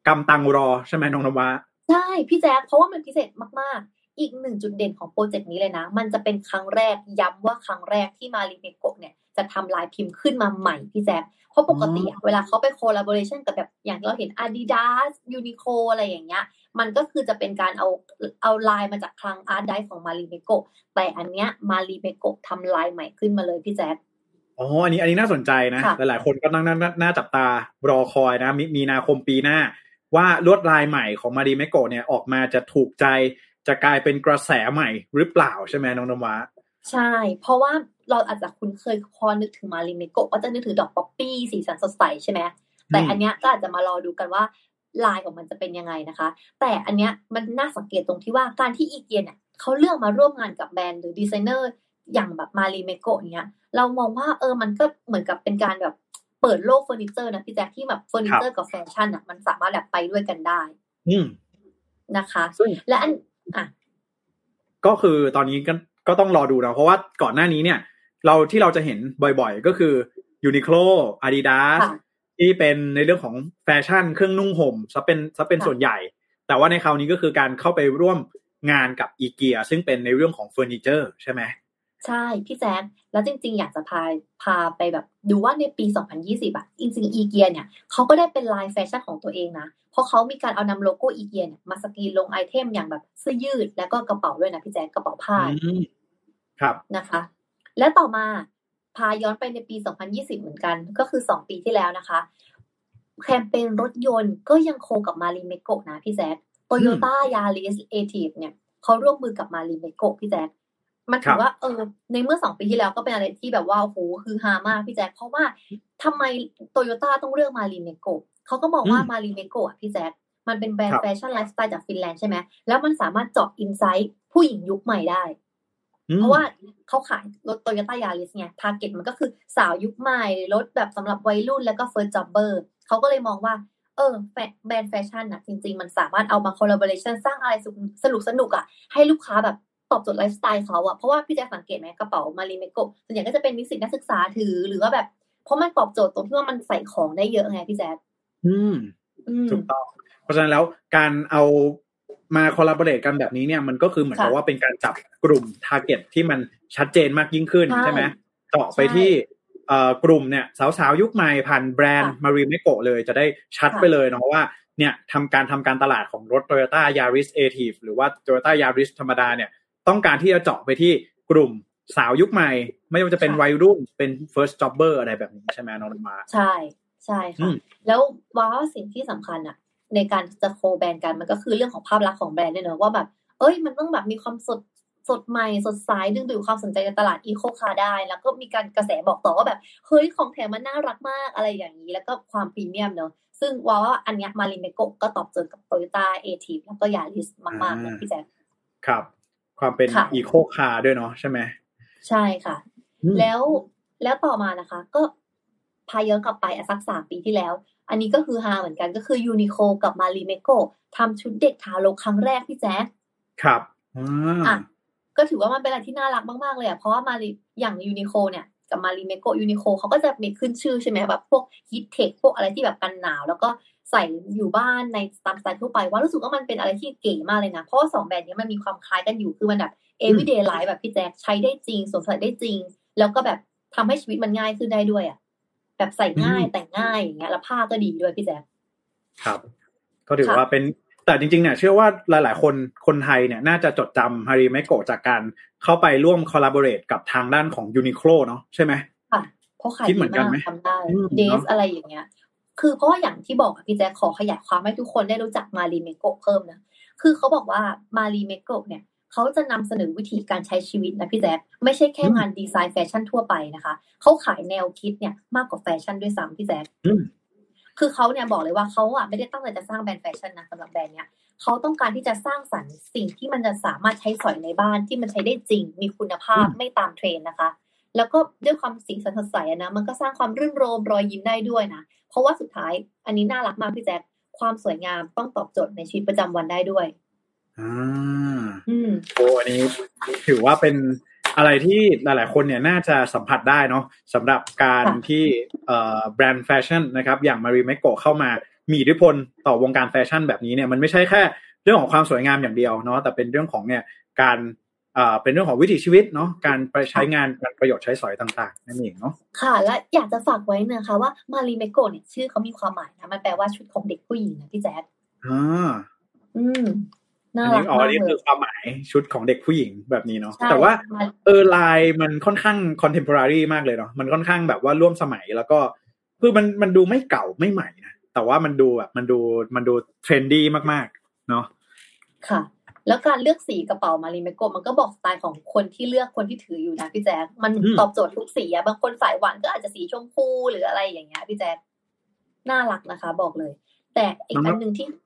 กำลังรอใช่ไหมน้องนวะใช่พี่แจ๊คเพราะว่ามันพิเศษมาก ๆ อีกหนึ่งจุดเด่นของโปรเจกต์นี้เลยนะ มันจะเป็นครั้งแรกย้ำว่าครั้งแรกที่ Marimekko เนี่ย จะทำลายพิมพ์ขึ้นมาใหม่พี่แจ๊คเพราะปกติอะเวลาเขาไป collaboration กับแบบอย่างที่เราเห็น Adidas Uniqlo อะไรอย่างเงี้ย มันก็คือจะเป็นการเอาเอาลายมาจากคลัง archive ของ Marimekko แต่อันเนี้ย Marimekko ทำลายใหม่ขึ้นมาเลยพี่แจ๊คอ๋อ อันนี้ อันนี้น่าสนใจนะค่ะหลายๆ คนก็นั่งน่าน่าจับตารอคอยนะมีนาคมปีหน้า ว่าลวดลายใหม่ของ Marimekko เนี่ยออกมาจะถูกใจ จะกลายเป็นกระแสใหม่หรือเปล่าใช่ไหมน้องนวะ ใช่ เพราะว่าเราอาจจะคุ้นเคยพอนึกถึง Marimekko ก็จะนึกถึงดอกป๊อปปี้สีสันสดใสใช่ไหมแต่อืมอันเนี้ยก็อาจจะมารอดูกันว่าลายของมันจะเป็นยังไงนะคะ แต่อันเนี้ยมันน่าสังเกตตรงที่ว่าการที่อีเกียเนี่ยเขาเลือกมาร่วมงานกับแบรนด์หรือดีไซเนอร์อย่างแบบ Marimekko เนี้ย เรามองว่าเออมันก็เหมือนกับเป็นการแบบเปิดโลกเฟอร์นิเจอร์นะพี่แจ๊คที่แบบเฟอร์นิเจอร์กับแฟชั่นอะมันสามารถแบบไปด้วยกันได้ อืมนะคะซึ่งและอันอะก็คือตอนนี้ก็ ก็ต้องรอดูนะเพราะว่าก่อนหน้านี้เนี่ย เราที่เราจะเห็นบ่อยๆ ก็คือ Uniqlo Adidas ค่ะที่เป็นในเรื่องของแฟชั่นเครื่องนุ่งห่มซะเป็นซะเป็นค่ะส่วนใหญ่ แต่ว่าในคราวนี้ก็คือการเข้าไปร่วมงานกับอีเกียซึ่งเป็นในเรื่องของเฟอร์นิเจอร์ใช่ไหม ใช่พี่แจ๊คแล้วจริง ๆ อยากจะพาพาไปแบบดูว่าในปี 2020อะจริงๆอีเกียเนี่ยเขาก็ได้เป็นไลน์แฟชั่นของตัวเองนะ เพราะเขามีการเอานำโลโก้อีเกียเนี่ยมาสกรีนลง item อย่างแบบเสื้อยืดแล้วก็กระเป๋าด้วยนะพี่แจ๊คกระเป๋าผ้าอืมครับนะคะ และต่อมาพาย้อนไปในปี 2020 เหมือนกัน ก็คือ 2 ปีที่แล้วนะคะ แคมเปญรถยนต์ก็ยัง co กับ Marimekko นะพี่แจ๊คโตโยต้า Yaris ATIV เนี่ยเขาร่วมมือกับ Marimekko พี่แจ๊ค มันถืครับว่าเออในเมื่อสองปีที่แล้วก็เป็นอะไรที่แบบว่าโอ้โหคือฮามากพี่แจ๊คเพราะว่าทำไมโตโยต้าต้องเลือก Marimekko เขาก็บอกว่าอืม Marimekko อะพี่แจ๊คมันเป็นแบรนครับแฟชั่นไลฟ์สไตล์จากฟินแลนด์ใช่ไหมแล้วมันสามารถเจาะ insight ผู้หญิงยุคใหม่ได้อืมเพราะว่าเขาขายรถโตโยต้า Yaris ไง target มันก็คือสาวยุคใหม่รถแบบสำหรับวัยรุ่นแล้วก็ first jobber เขาก็เลยมองว่า เออแฟแบรนด์แฟชั่นน่ะจริง ๆ มันสามารถเอามา collaboration สร้างอะไรสนุกสนุกๆอะให้ลูกค้าแบบ ตอบโจทย์ไลฟ์สไตล์เขาอะเพราะว่าพี่แจ๊คสังเกตไหมกระเป๋า Marimekko ส่วนใหญ่ก็จะเป็นนิสิตนักศึกษาถือหรือว่าแบบ เพราะมันตอบโจทย์ตรงที่ว่ามันใส่ของได้เยอะไงพี่แจ๊คอืมอืมถูกต้อง เพราะฉะนั้นแล้วการเอามา collaborate กันแบบนี้เนี่ยมันก็คือเหมือนกับค่ะว่าเป็นการจับกลุ่ม target ที่มันชัดเจนมากยิ่งขึ้นใช่ใช่ไหมเจาะไปใช่ที่เอ่อกลุ่มเนี่ยสาวๆ ยุคใหม่ผ่านแบรนด์ค่ะ Marimekko เลยจะได้ชัดค่ะไปเลยเนาะว่าเนี่ยทำการทำการตลาดของรถ Toyota Yaris a t i v หรือว่า Toyota Yaris ธรรมดาเนี่ย ต้องการที่จะเจาะไปที่กลุ่มสาวยุคใหม่ ไม่ว่าจะเป็นค่ะวัยรุ่นเป็น first jobber อะไรแบบนี้ใช่ไหมน้องนวะ ใชใช่อืมค่ะแล้วว้าวสิ่งที่สำคัญอะในการจะ co-brand กันมันก็คือเรื่องของภาพลักษณ์ของแบรนด์ด้วยเนอะว่าแบบ เอ้ยมันต้องแบบมีความสดสดใหม่สดใสดึงดูดความสนใจในตลาดอีโคคาร์ได้ แล้วก็มีการกระแสบอกต่อว่าแบบเฮ้ยของแถมมันน่ารักมากอะไรอย่างนี้ แล้วก็ความพรีเมียมเนอะซึ่งว้าวว่าอันเนี้ย Marimekko ก็ตอบโจทย์กับโตโยต้า ATIV แล้วก็ Yaris มากๆเลยพี่แจ๊คครับ ความเป็นค่ะอีโคคาร์ด้วยเนาะใช่ไหมใช่ค่ะอืมแล้วแล้วต่อมานะคะ ก็พาย้อนกลับไปอะสักสามปีที่แล้ว อันนี้ก็คือฮาเหมือนกันก็คือ Uniqlo กับ Marimekko ทำชุดเด็กทารกครั้งแรกพี่แจ๊คครับอ่าอะก็ถือว่ามันเป็นอะไรที่น่ารักมาก ๆ เลยอะเพราะว่ามารีอย่าง Uniqlo เนี่ย กับ Marimekko Uniqlo เขาก็จะมีขึ้นชื่อใช่ไหมแบบพวก Heattech พวกอะไรที่แบบกันหนาว แล้วก็ใส่อยู่บ้านในตามสไตล์ทั่วไป ว่ารู้สึกว่ามันเป็นอะไรที่เก๋มากเลยนะ เพราะสองแบรนด์นี้มันมีความคล้ายกันอยู่คือมันแบบ everyday life แบบพี่แจ๊คใช้ได้จริงสวมใส่ได้จริง แล้วก็แบบทำให้ชีวิตมันง่ายขึ้นได้ด้วยอะแบบใส่ง่ายแต่งง่ายอย่างเงี้ยแล้วผ้าก็ดีด้วยพี่แจ๊คครับ ก็ถือว่าเป็น แต่จริงๆเนี่ยเชื่อว่าหลายๆ คนคนไทยเนี่ยน่าจะจดจำฮาริเมโกะจากการเข้าไปร่วมคอลลาบอร์เรทกับทางด้านของยูนิโคลเนาะใช่ไหมค่ะเพราะขายคิดดีเหมือนกันมากไหมทำได้อืมเดเนสอะอะไรอย่างเงี้ย คือเพราะว่าอย่างที่บอกอะพี่แจ๊คขอขยายความให้ทุกคนได้รู้จักมารีเมโกะเพิ่มนะคือเขาบอกว่า Marimekko เนี่ยเขาจะนำเสนอวิธีการใช้ชีวิตนะพี่แจ๊คไม่ใช่แค่งานดีไซน์แฟชั่นทั่วไปนะคะ เขาขายแนวคิดเนี่ยมากกว่าแฟชั่นด้วยซ้ำพี่แจ๊คอืม คือเขาเนี่ยบอกเลยว่าเขาอะไม่ได้ตั้งใจจะสร้างแบรนด์แฟชั่นนะสำหรับแบรนด์เนี้ยเขาต้องการที่จะสร้างสรรค์สิ่งที่มันจะสามารถใช้สอยในบ้านที่มันใช้ได้จริง มีคุณภาพอืมไม่ตามเทรนด์นะคะ แล้วก็ด้วยความสีสันสดใสอะนะมันก็สร้างความรื่นรมย์รอยยิ้มได้ด้วยนะเพราะว่าสุดท้ายอันนี้น่ารักมากพี่แจ๊คความสวยงามต้องตอบโจทย์ในชีวิตประจำวันได้ด้วยอ่าอืมโอ้อันนี้ถือว่าเป็น อะไรที่หลาย ๆ คนเนี่ยน่าจะสัมผัสได้เนาะสำหรับการค่ะที่เอ่อแบรนด์แฟชั่นนะครับ อย่าง Marimekko เข้ามามีอิทธิพลต่อวงการแฟชั่นแบบนี้เนี่ยมันไม่ใช่แค่เรื่องของความสวยงามอย่างเดียวเนาะแต่เป็นเรื่องของเนี่ยการเอ่อเป็นเรื่องของวิถีชีวิตเนาะการไปใช้งานการประโยชน์ใช้สอยต่างๆนั่นเองเนาะค่ะ และอยากจะฝากไว้นะคะว่า Marimekko เนี่ยชื่อเขามีความหมายนะมันแปลว่าชุดของเด็กผู้หญิงนะพี่แจ๊คอ่าอืม น่ารักมากอันนี้อ๋ออันนี้คือความหมายชุดของเด็กผู้หญิงแบบนี้เนาะใช่แต่ว่ามาเออลายมันค่อนข้างคอนเทม p o r a r y มากเลยเนาะมันค่อนข้างแบบว่าร่วมสมัยแล้วก็คือมันมันดูไม่เก่าไม่ใหม่นะแต่ว่ามันดูแบบมันดูมันดู trendy มากๆ เนาะค่ะ แล้วการเลือกสีกระเป๋า Marimekko มันก็บอกสไตล์ของคนที่เลือกคนที่ถืออยู่นะพี่แจ๊คมันอืมตอบโจทย์ทุกสีอะบางคนสายหวานก็อาจจะสีชมพูหรืออะไรอย่างเงี้ยพี่แจ๊คน่ารักนะคะ บอกเลย แต่อีกอันหนึ่งที่หืม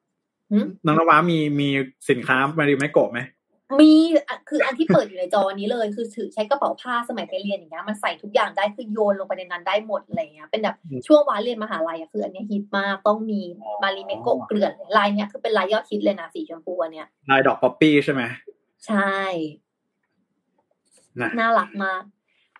น้องนวามีมีสินค้า Marimekko ไหมมีอะคืออันที่เปิดอยู่ในจอนี้เลย คือถือใช้กระเป๋าผ้าสมัยไปเรียนอย่างเงี้ยมันใส่ทุกอย่างได้คือโยนลงไปในนั้นได้หมดอะไรเงี้ยเป็นแบบช่วงวาเรียนมหาลัยอะคืออันเนี้ยฮิตมากต้องมี Marimekko เกลื่อนเลยลายเนี้ยคือเป็นลายยอดฮิตเลยนะสีชมพูอันเนี้ยลายดอกป๊อปปี้ใช่ไหมใช่นะน่ารักมาก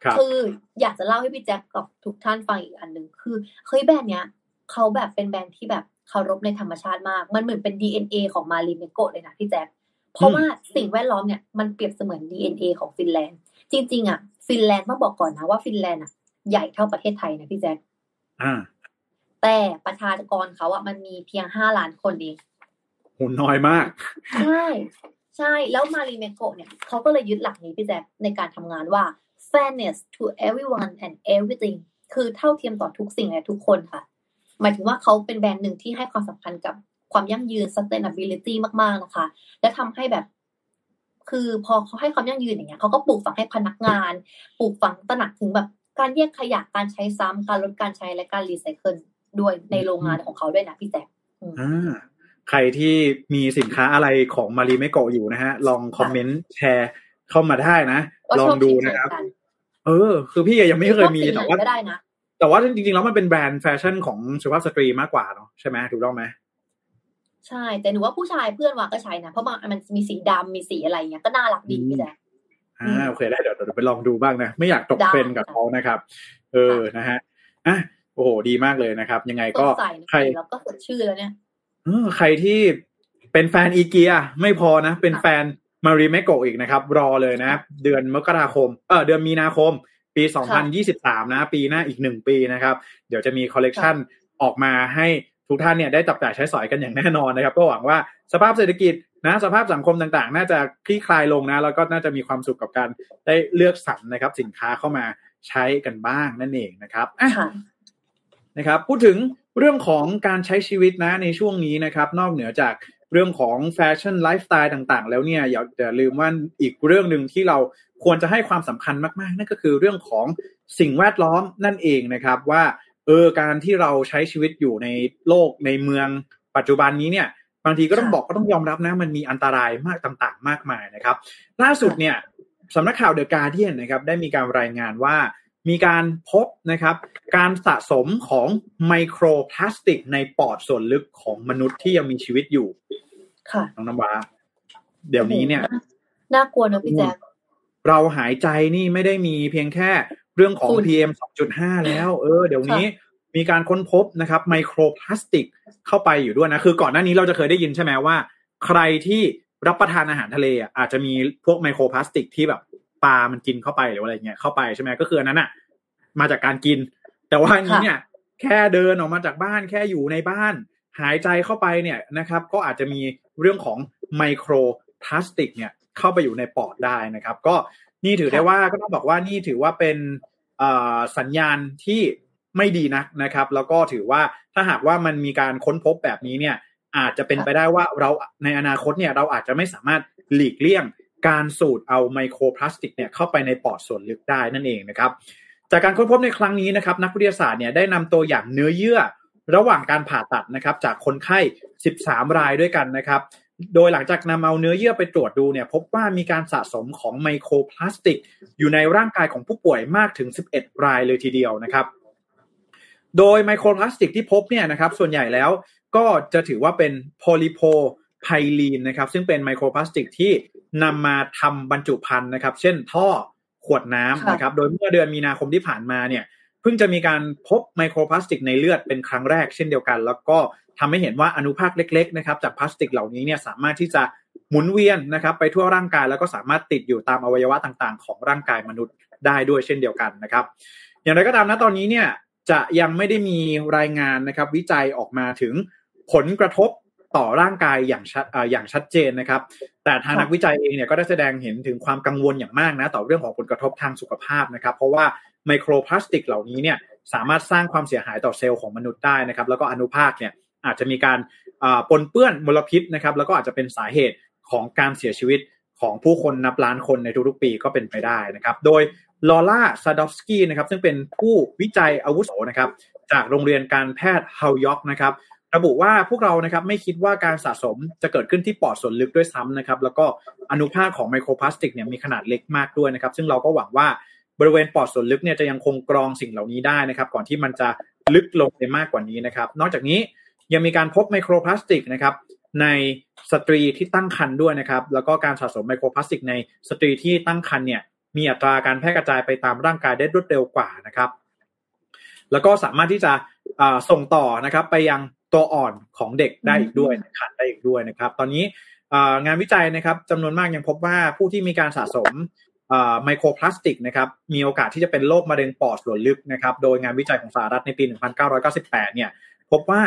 ครับคืออยากจะเล่าให้พี่แจ็คกับทุกท่านฟังอีกอันหนึ่งคือเฮ้ยแบรนด์เนี้ยเขาแบบเป็นแบรนด์ที่แบบ เคารพในธรรมชาติมาก มันเหมือนเป็น DNA ของ Marimekko เลยนะพี่แจ๊คเพราะว่าสิ่งแวดล้อมเนี่ยมันเปรียบเสมือน DNA ของฟินแลนด์ จริง ๆ อะ ฟินแลนด์ต้องบอกก่อนนะว่าฟินแลนด์อะใหญ่เท่าประเทศไทยนะพี่แจ๊คอ่าแต่ประชากรเขาอะมันมีเพียงห้าล้านคนเองหุ่นน้อยมาก ใช่ ใช่ แล้ว Marimekko เนี่ยเขาก็เลยยึดหลักนี้พี่แจ๊คในการทำงานว่า fairness to everyone and everything คือเท่าเทียมต่อทุกสิ่งและทุกคนค่ะ หมายถึงว่าเขาเป็นแบรนด์หนึ่งที่ให้ความสำคัญกับความยั่งยืน sustainability มาก ๆ นะคะ และทำให้แบบ คือพอเขาให้ความยั่งยืนอย่างเงี้ยเขาก็ปลูกฝังให้พนักงาน ปลูกฝังตระหนักถึงแบบการแยกขยะการใช้ซ้ำการลดการใช้และการรีไซเคิลด้วยในโรงงานของเขาด้วยนะพี่แจ๊คอ่าใครที่มีสินค้าอะไรของ Marimekko อยู่นะฮะ ลองคอมเมนต์แชร์เข้ามาได้นะก็ลองดูนะครับ ชอบคิดเหมือนกันเออ คือพี่ยังไม่เคยมีพวกสีแต่ไหนว่าก็ได้นะ แต่ว่าจริงๆแล้วมันเป็นแบรนด์แฟชั่นของสุภาพสตรีมากกว่าเนาะใช่ไหมถูกต้องไหมใช่ แต่หนูว่าผู้ชายเพื่อนวาก็ใช้นะ เพราะมันมันมีสีดำมีสีอะไรเงี้ยก็น่ารักดีพี่แจ๊คอ่าโอเคได้เดี๋ยวเดี๋ยวไปลองดูบ้างนะ ไม่อยากตกได้เทรนด์กับเขานะครับ เออนะฮะอะโอ้โหดีมากเลยนะครับ ยังไงก็ต้ก็องใส่ใครแล้วก็สดชื่อแล้วเนี่ยเออใครที่เป็นแฟนอีเกียไม่พอนะ เป็นแฟน Marimekko อีกนะครับ รอเลยนะ เดือนมกราคม เออเดือนมีนาคม ปี 2023 นะ ปีหน้าอีกหนึ่งปีนะครับ เดี๋ยวจะมีคอลเลกชันออกมาให้ทุกท่านเนี่ยได้จับจ่ายใช้สอยกันอย่างแน่นอนนะครับ ก็หวังว่าสภาพเศรษฐกิจนะสภาพสังคมต่างๆ น่าจะคลี่คลายลงนะ แล้วก็น่าจะมีความสุขกับการได้เลือกสรรนะครับ สินค้าเข้ามาใช้กันบ้างนั่นเองนะครับอะค่ะนะครับ พูดถึงเรื่องของการใช้ชีวิตนะในช่วงนี้นะครับ นอกเหนือจาก เรื่องของแฟชั่นไลฟ์สไตล์ต่างๆ แล้วเนี่ยอย่าอย่าลืมว่าอีกเรื่องหนึ่งที่เราควรจะให้ความสำคัญมากๆ นั่นก็คือเรื่องของสิ่งแวดล้อมนั่นเองนะครับว่าเออการที่เราใช้ชีวิตอยู่ในโลกในเมืองปัจจุบันนี้เนี่ยบางทีก็ต้องค่ะบอกก็ต้องยอมรับนะมันมีอันตรายมากต่างๆ มากมายนะครับ ล่าสุดเนี่ยสำนักข่าวเดอะการเดียนนะครับได้มีการรายงานว่ามีการพบนะครับการสะสมของไมโครพลาสติกในปอดส่วนลึกของมนุษย์ที่ยังมีชีวิตอยู่ ค่ะน้องน้ำว้า เดี๋ยวนี้เนี่ย น่ากลัวเนอะพี่แจ๊คเราหายใจนี่ไม่ได้มีเพียงแค่เรื่องของฝุ่น PM 2.5 แล้ว เออ เดี๋ยวนี้มีการค้นพบนะครับ ไมโครพลาสติกเข้าไปอยู่ด้วยนะ คือก่อนหน้านี้เราจะเคยได้ยินใช่ไหมว่า ใครที่รับประทานอาหารทะเลอะอาจจะมีพวกไมโครพลาสติกที่แบบปลามันกินเข้าไปหรืออะไรเงี้ยเข้าไปใช่ไหมก็คืออันนั้นอะ มาจากการกิน แต่ว่าอันนี้เนี่ย แค่เดินออกมาจากบ้านแค่อยู่ในบ้าน หายใจเข้าไปเนี่ยนะครับ ก็อาจจะมี เรื่องของไมโครพลาสติกเนี่ยเข้าไปอยู่ในปอดได้นะครับ ก็นี่ถือได้ว่าก็ต้องบอกว่านี่ถือว่าเป็นเอ่อสัญญาณที่ไม่ดีนักนะครับ แล้วก็ถือว่าถ้าหากว่ามันมีการค้นพบแบบนี้เนี่ยอาจจะเป็นไปได้ว่าเราในอนาคตเนี่ยเราอาจจะไม่สามารถหลีกเลี่ยงการสูดเอาไมโครพลาสติกเนี่ยเข้าไปในปอดส่วนลึกได้นั่นเองนะครับ จากการค้นพบในครั้งนี้นะครับ นักวิทยาศาสตร์เนี่ยได้นำตัวอย่างเนื้อเยื่อ ระหว่างการผ่าตัดนะครับจากคนไข้ 13 รายด้วยกันนะครับ โดยหลังจากนำเอาเนื้อเยื่อไปตรวจดูเนี่ยพบว่ามีการสะสมของไมโครพลาสติก อยู่ในร่างกายของผู้ป่วยมากถึง 11 รายเลยทีเดียวนะครับ โดยไมโครพลาสติกที่พบเนี่ยนะครับส่วนใหญ่แล้วก็จะถือว่าเป็นโพลิโพไพลีนนะครับซึ่งเป็นไมโครพลาสติกที่นำมาทำบรรจุภัณฑ์นะครับ เช่นท่อขวดน้ำนะครับ โดยเมื่อเดือนมีนาคมที่ผ่านมาเนี่ย พิ่งจะมีการพบไมโครพลาสติกในเลือดเป็นครั้งแรกเช่นเดียวกัน แล้วก็ทำให้เห็นว่าอนุภาคเล็กๆนะครับจากพลาสติกเหล่านี้เนี่ยสามารถที่จะหมุนเวียนนะครับไปทั่วร่างกายแล้วก็สามารถติดอยู่ตามอวัยวะต่างๆ ของร่างกายมนุษย์ได้ด้วยเช่นเดียวกันนะครับ อย่างไรก็ตามนะตอนนี้เนี่ยจะยังไม่ได้มีรายงานนะครับวิจัยออกมาถึงผลกระทบต่อร่างกายอย่างชัดออย่างชัดเจนนะครับ แต่ทางนักวิจัยเองเนี่ยก็ได้แสดงเห็นถึงความกังวลอย่างมากนะต่อเรื่องของผลกระทบทางสุขภาพนะครับ เพราะว่า ไมโครพลาสติกเหล่านี้เนี่ยสามารถสร้างความเสียหายต่อเซลล์ของมนุษย์ได้นะครับแล้วก็อนุภาคเนี่ยอาจจะมีการปนเปื้อนมลพิษนะครับแล้วก็อาจจะเป็นสาเหตุของการเสียชีวิตของผู้คนนับล้านคนในทุกๆปีก็เป็นไปได้นะครับโดยลอร่าซาดอฟสกี้นะครับซึ่งเป็นผู้วิจัยอาวุโสนะครับจากโรงเรียนการแพทย์เฮายอกนะครับระบุว่าพวกเรานะครับไม่คิดว่าการสะสมจะเกิดขึ้นที่ปอดส่วนลึกด้วยซ้ำนะครับแล้วก็อนุภาคของไมโครพลาสติกเนี่ยมีขนาดเล็กมากด้วยนะครับซึ่งเราก็หวังว่า บริเวณปอดส่วนลึกเนี่ยจะยังคงกรองสิ่งเหล่านี้ได้นะครับ ก่อนที่มันจะลึกลงไปมากกว่านี้นะครับ นอกจากนี้ยังมีการพบไมโครพลาสติกนะครับในสตรีที่ตั้งครรภ์ด้วยนะครับ แล้วก็การสะสมไมโครพลาสติกในสตรีที่ตั้งครรภ์เนี่ยมีอัตราการแพร่กระจายไปตามร่างกายได้รวดเร็วกว่านะครับ แล้วก็สามารถที่จะส่งต่อนะครับไปยังตัวอ่อนของเด็กได้อีกด้วยขัดได้อีกด้วยนะครับ ตอนนี้งานวิจัยนะครับจำนวนมากยังพบว่าผู้ที่มีการสะสม ไมโครพลาสติกนะครับมีโอกาสที่จะเป็นโรคมะเร็งปอดส่วนลึกนะครับโดยงานวิจัยของสหรัฐในปี 1998 เนี่ยพบว่า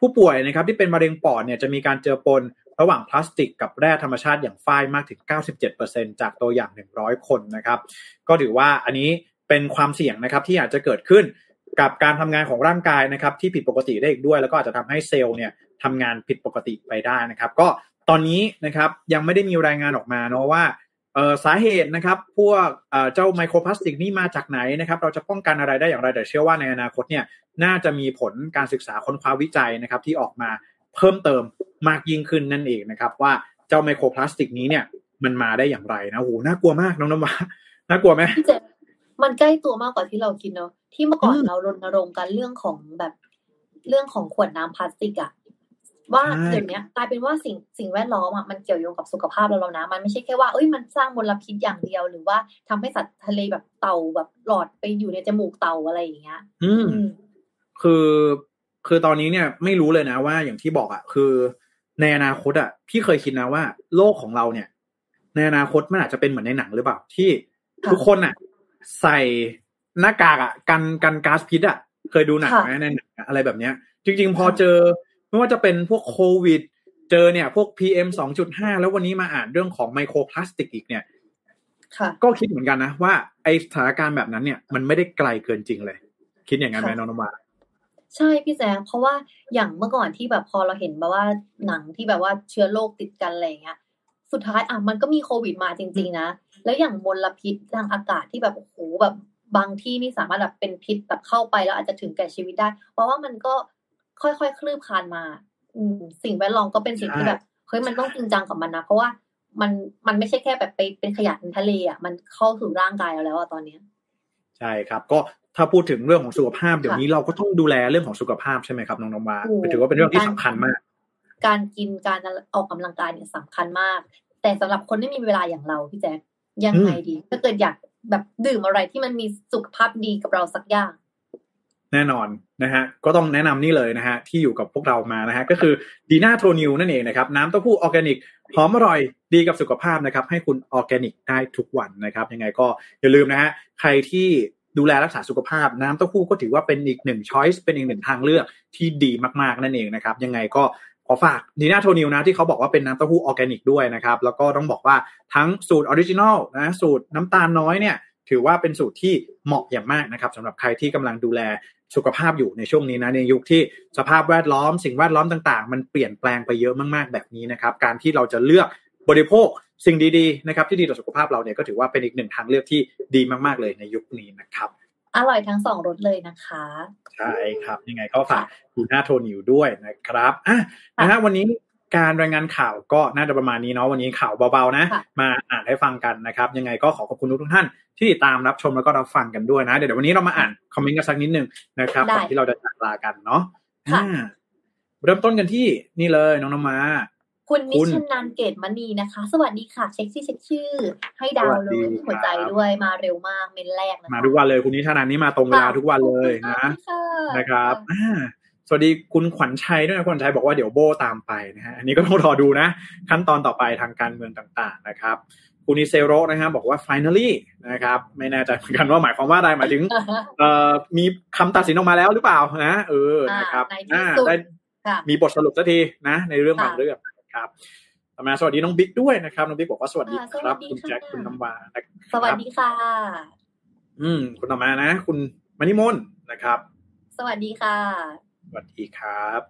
ผู้ป่วยนะครับที่เป็นมะเร็งปอดเนี่ยจะมีการเจอปนระหว่างพลาสติกกับแร่ธรรมชาติอย่างฝ้ายมากถึง 97%จากตัวอย่าง 100 คนนะครับก็ถือว่าอันนี้เป็นความเสี่ยงนะครับที่อาจจะเกิดขึ้นกับการทำงานของร่างกายนะครับที่ผิดปกติได้อีกด้วย แล้วก็อาจจะทำให้เซลล์เนี่ยทำงานผิดปกติไปได้นะครับ ก็ตอนนี้นะครับยังไม่ได้มีรายงานออกมาเนาะว่า สาเหตุนะครับพวกเจ้าไมโครพลาสติกนี่มาจากไหนนะครับ เราจะป้องกันอะไรได้อย่างไรแต่เชื่อว่าในอนาคตเนี่ยน่าจะมีผลการศึกษาค้นคว้าวิจัยนะครับ ที่ออกมาเพิ่มเติมมากยิ่งขึ้นนั่นเองนะครับ ว่าเจ้าไมโครพลาสติกนี้เนี่ย มันมาได้อย่างไรนะโหน่ากลัวมากน้องน้ำว้าน่ากลัวไหมมันใกล้ตัวมากกว่าที่เราคิดเนาะที่เมื่อก่อนเรารณรงค์กันเรื่องของแบบเรื่องของขวดน้ำพลาสติกอะ ว่าเดี๋ยวนี้กลายเป็นว่าสิ่งสิ่งแวดล้อมอะมันเกี่ยวโยงกับสุขภาพเราแล้วนะ มันไม่ใช่แค่ว่าเอ้ยมันสร้างมลพิษอย่างเดียว หรือว่าทำให้สัตว์ทะเลแบบเต่าแบบหลอดไปอยู่ในจมูกเต่าอะไรอย่างเงี้ย อืมคือคือตอนนี้เนี่ยไม่รู้เลยนะว่าอย่างที่บอกอะคือในอนาคตอะพี่เคยคิดนะว่า โลกของเราเนี่ย ในอนาคตมันอาจจะเป็นเหมือนในหนังหรือเปล่า ที่ทุกคนอะ ใส่หน้ากากอะกันกันก๊าซพิษอะ เคยดูหนังไหมในหนังอะไรแบบเนี้ย จริง ๆ พอเจอ ไม่ว่าจะเป็นพวกโควิด เจอเนี่ย พวก PM สองจุดห้าแล้ววันนี้มาอ่านเรื่องของไมโครพลาสติกอีกเนี่ยก็คิดเหมือนกันนะว่าไอสถานการณ์แบบนั้นเนี่ยมันไม่ได้ไกลเกินจริงเลย คิดอย่างนั้นไหมน้องนมาใช่พี่แจ๊เพราะว่าอย่างเมื่อก่อนที่แบบพอเราเห็นแบบว่าหนังที่แบบว่าเชื้อโรคติดกันอะไรเงี้ย สุดท้ายอะมันก็มีโควิดมาจริง ๆ นะ แล้วอย่างมลพิษทางอากาศที่แบบโอ้โหแบบบางที่นี่สามารถแบบเป็นพิษแบบเข้าไปแล้วอาจจะถึงแก่ชีวิตได้ เพราะว่ามันก็ ค่อยๆคลืบคลานมา อืสิ่งแวดล้อมก็เป็นสิ่งที่แบบเฮ้ยมันต้องจริงจังกับมันนะเพราะว่ามันมันไม่ใช่แค่แบบไปเป็นขยะในทะเลอะมันเข้าสู่ร่างกายเราแล้วอะตอนนี้ใช่ครับ ก็ถ้าพูดถึงเรื่องของสุขภาพเดี๋ยวนี้เราก็ต้องดูแลเรื่องของสุขภาพใช่ไหมครับน้องนมาถือว่าเป็นเรื่องที่สำคัญมาก การกินการออกกำลังกายเนี่ยสำคัญมาก แต่สำหรับคนที่มีเวลาอย่างเราพี่แจ๊คยังไงดี ถ้าเกิดอยากแบบดื่มอะไรที่มันมีสุขภาพดีกับเราสักอย่าง แน่นอนนะฮะก็ต้องแนะนำนี่เลยนะฮะที่อยู่กับพวกเรามานะฮะก็คือดีน่าโทนิวนั่นเองนะครับน้ำเต้าหู้ออร์แกนิกหอมอร่อยดีกับสุขภาพนะครับให้คุณออร์แกนิกได้ทุกวันนะครับยังไงก็อย่าลืมนะฮะใครที่ดูแลรักษาสุขภาพ น้ำเต้าหู้ก็ถือว่าเป็นอีกหนึ่ง choice เป็นอีกหนึ่งทางเลือกที่ดีมากๆนั่นเองนะครับยังไงก็ขอฝากดีน่าโทนิวนะที่เขาบอกว่าเป็นน้ำเต้าหู้ออร์แกนิกด้วยนะครับแล้วก็ต้องบอกว่าทั้งสูตร original นะสูตรน้ำตาลน้อยเนี่ย ถือว่าเป็นสูตรที่เหมาะอย่างมากนะครับสำหรับใครที่กำลังดูแลสุขภาพอยู่ในช่วงนี้นะในยุคที่สภาพแวดล้อม สิ่งแวดล้อมต่างๆ มันเปลี่ยนแปลงไปเยอะมากๆแบบนี้นะครับ การที่เราจะเลือกบริโภคสิ่งดีๆนะครับที่ดีต่อสุขภาพเราเนี่ยก็ถือว่าเป็นอีกหนึ่งทางเลือกที่ดีมากๆเลยในยุคนี้นะครับ อร่อยทั้งสองรสเลยนะคะ ใช่ครับยังไงก็ฝากดูหน้าโทนิวด้วยนะครับอะนะฮะวันนี้ การรายงานข่าวก็น่าจะประมาณนี้เนาะวันนี้ข่าวเบาๆนะ มาอ่านให้ฟังกันนะครับยังไงก็ขอขอบคุณทุกท่านที่ติดตามรับชมแล้วก็รับฟังกันด้วยนะ เดี๋ยววันนี้เรามาอ่านคอมเมนต์กันสักนิดนึงนะครับก่อนที่เราจะจากลากันเนาะเริ่มต้นกันที่นี่เลยน้องน้ำมาคุณนิชนันเกตมณีนะคะ สวัสดีค่ะ เช็คชื่อเช็คชื่อ ให้ดาวเลยหัวใจด้วยมาเร็วมากเมนแรกนะมาทุกวันเลยคุณนิชนันนี่มาตรงเวลาทุกวันเลยนะนะครับ สวัสดีคุณขวัญชัยด้วยนะขวัญชัยบอกว่าเดี๋ยวโบตามไปนะฮะอันนี้ก็ต้องรอดูนะ ขั้นตอนต่อไปทางการเมืองต่างๆนะครับคุณอิเซโรนะครับบอกว่า finally นะครับไม่แน่ใจเหมือนกันว่าหมายความว่าอะไรหมายถึงเอ่อมีคำตัดสินออกมาแล้วหรือเปล่านะเออนะครับอ่าได้มีบทสรุปสักทีนะ ในเรื่องบางเรื่องครับต่อมาสวัสดีน้องบิ๊กด้วยนะครับน้องบิ๊กบอกว่าสวัสดีครับ คุณแจ็คคุณน้ำวาสวัสดีค่ะ อืมคุณต่อมานะ คุณมณิมนนะครับ สวัสดีค่ะส วัสดีครับ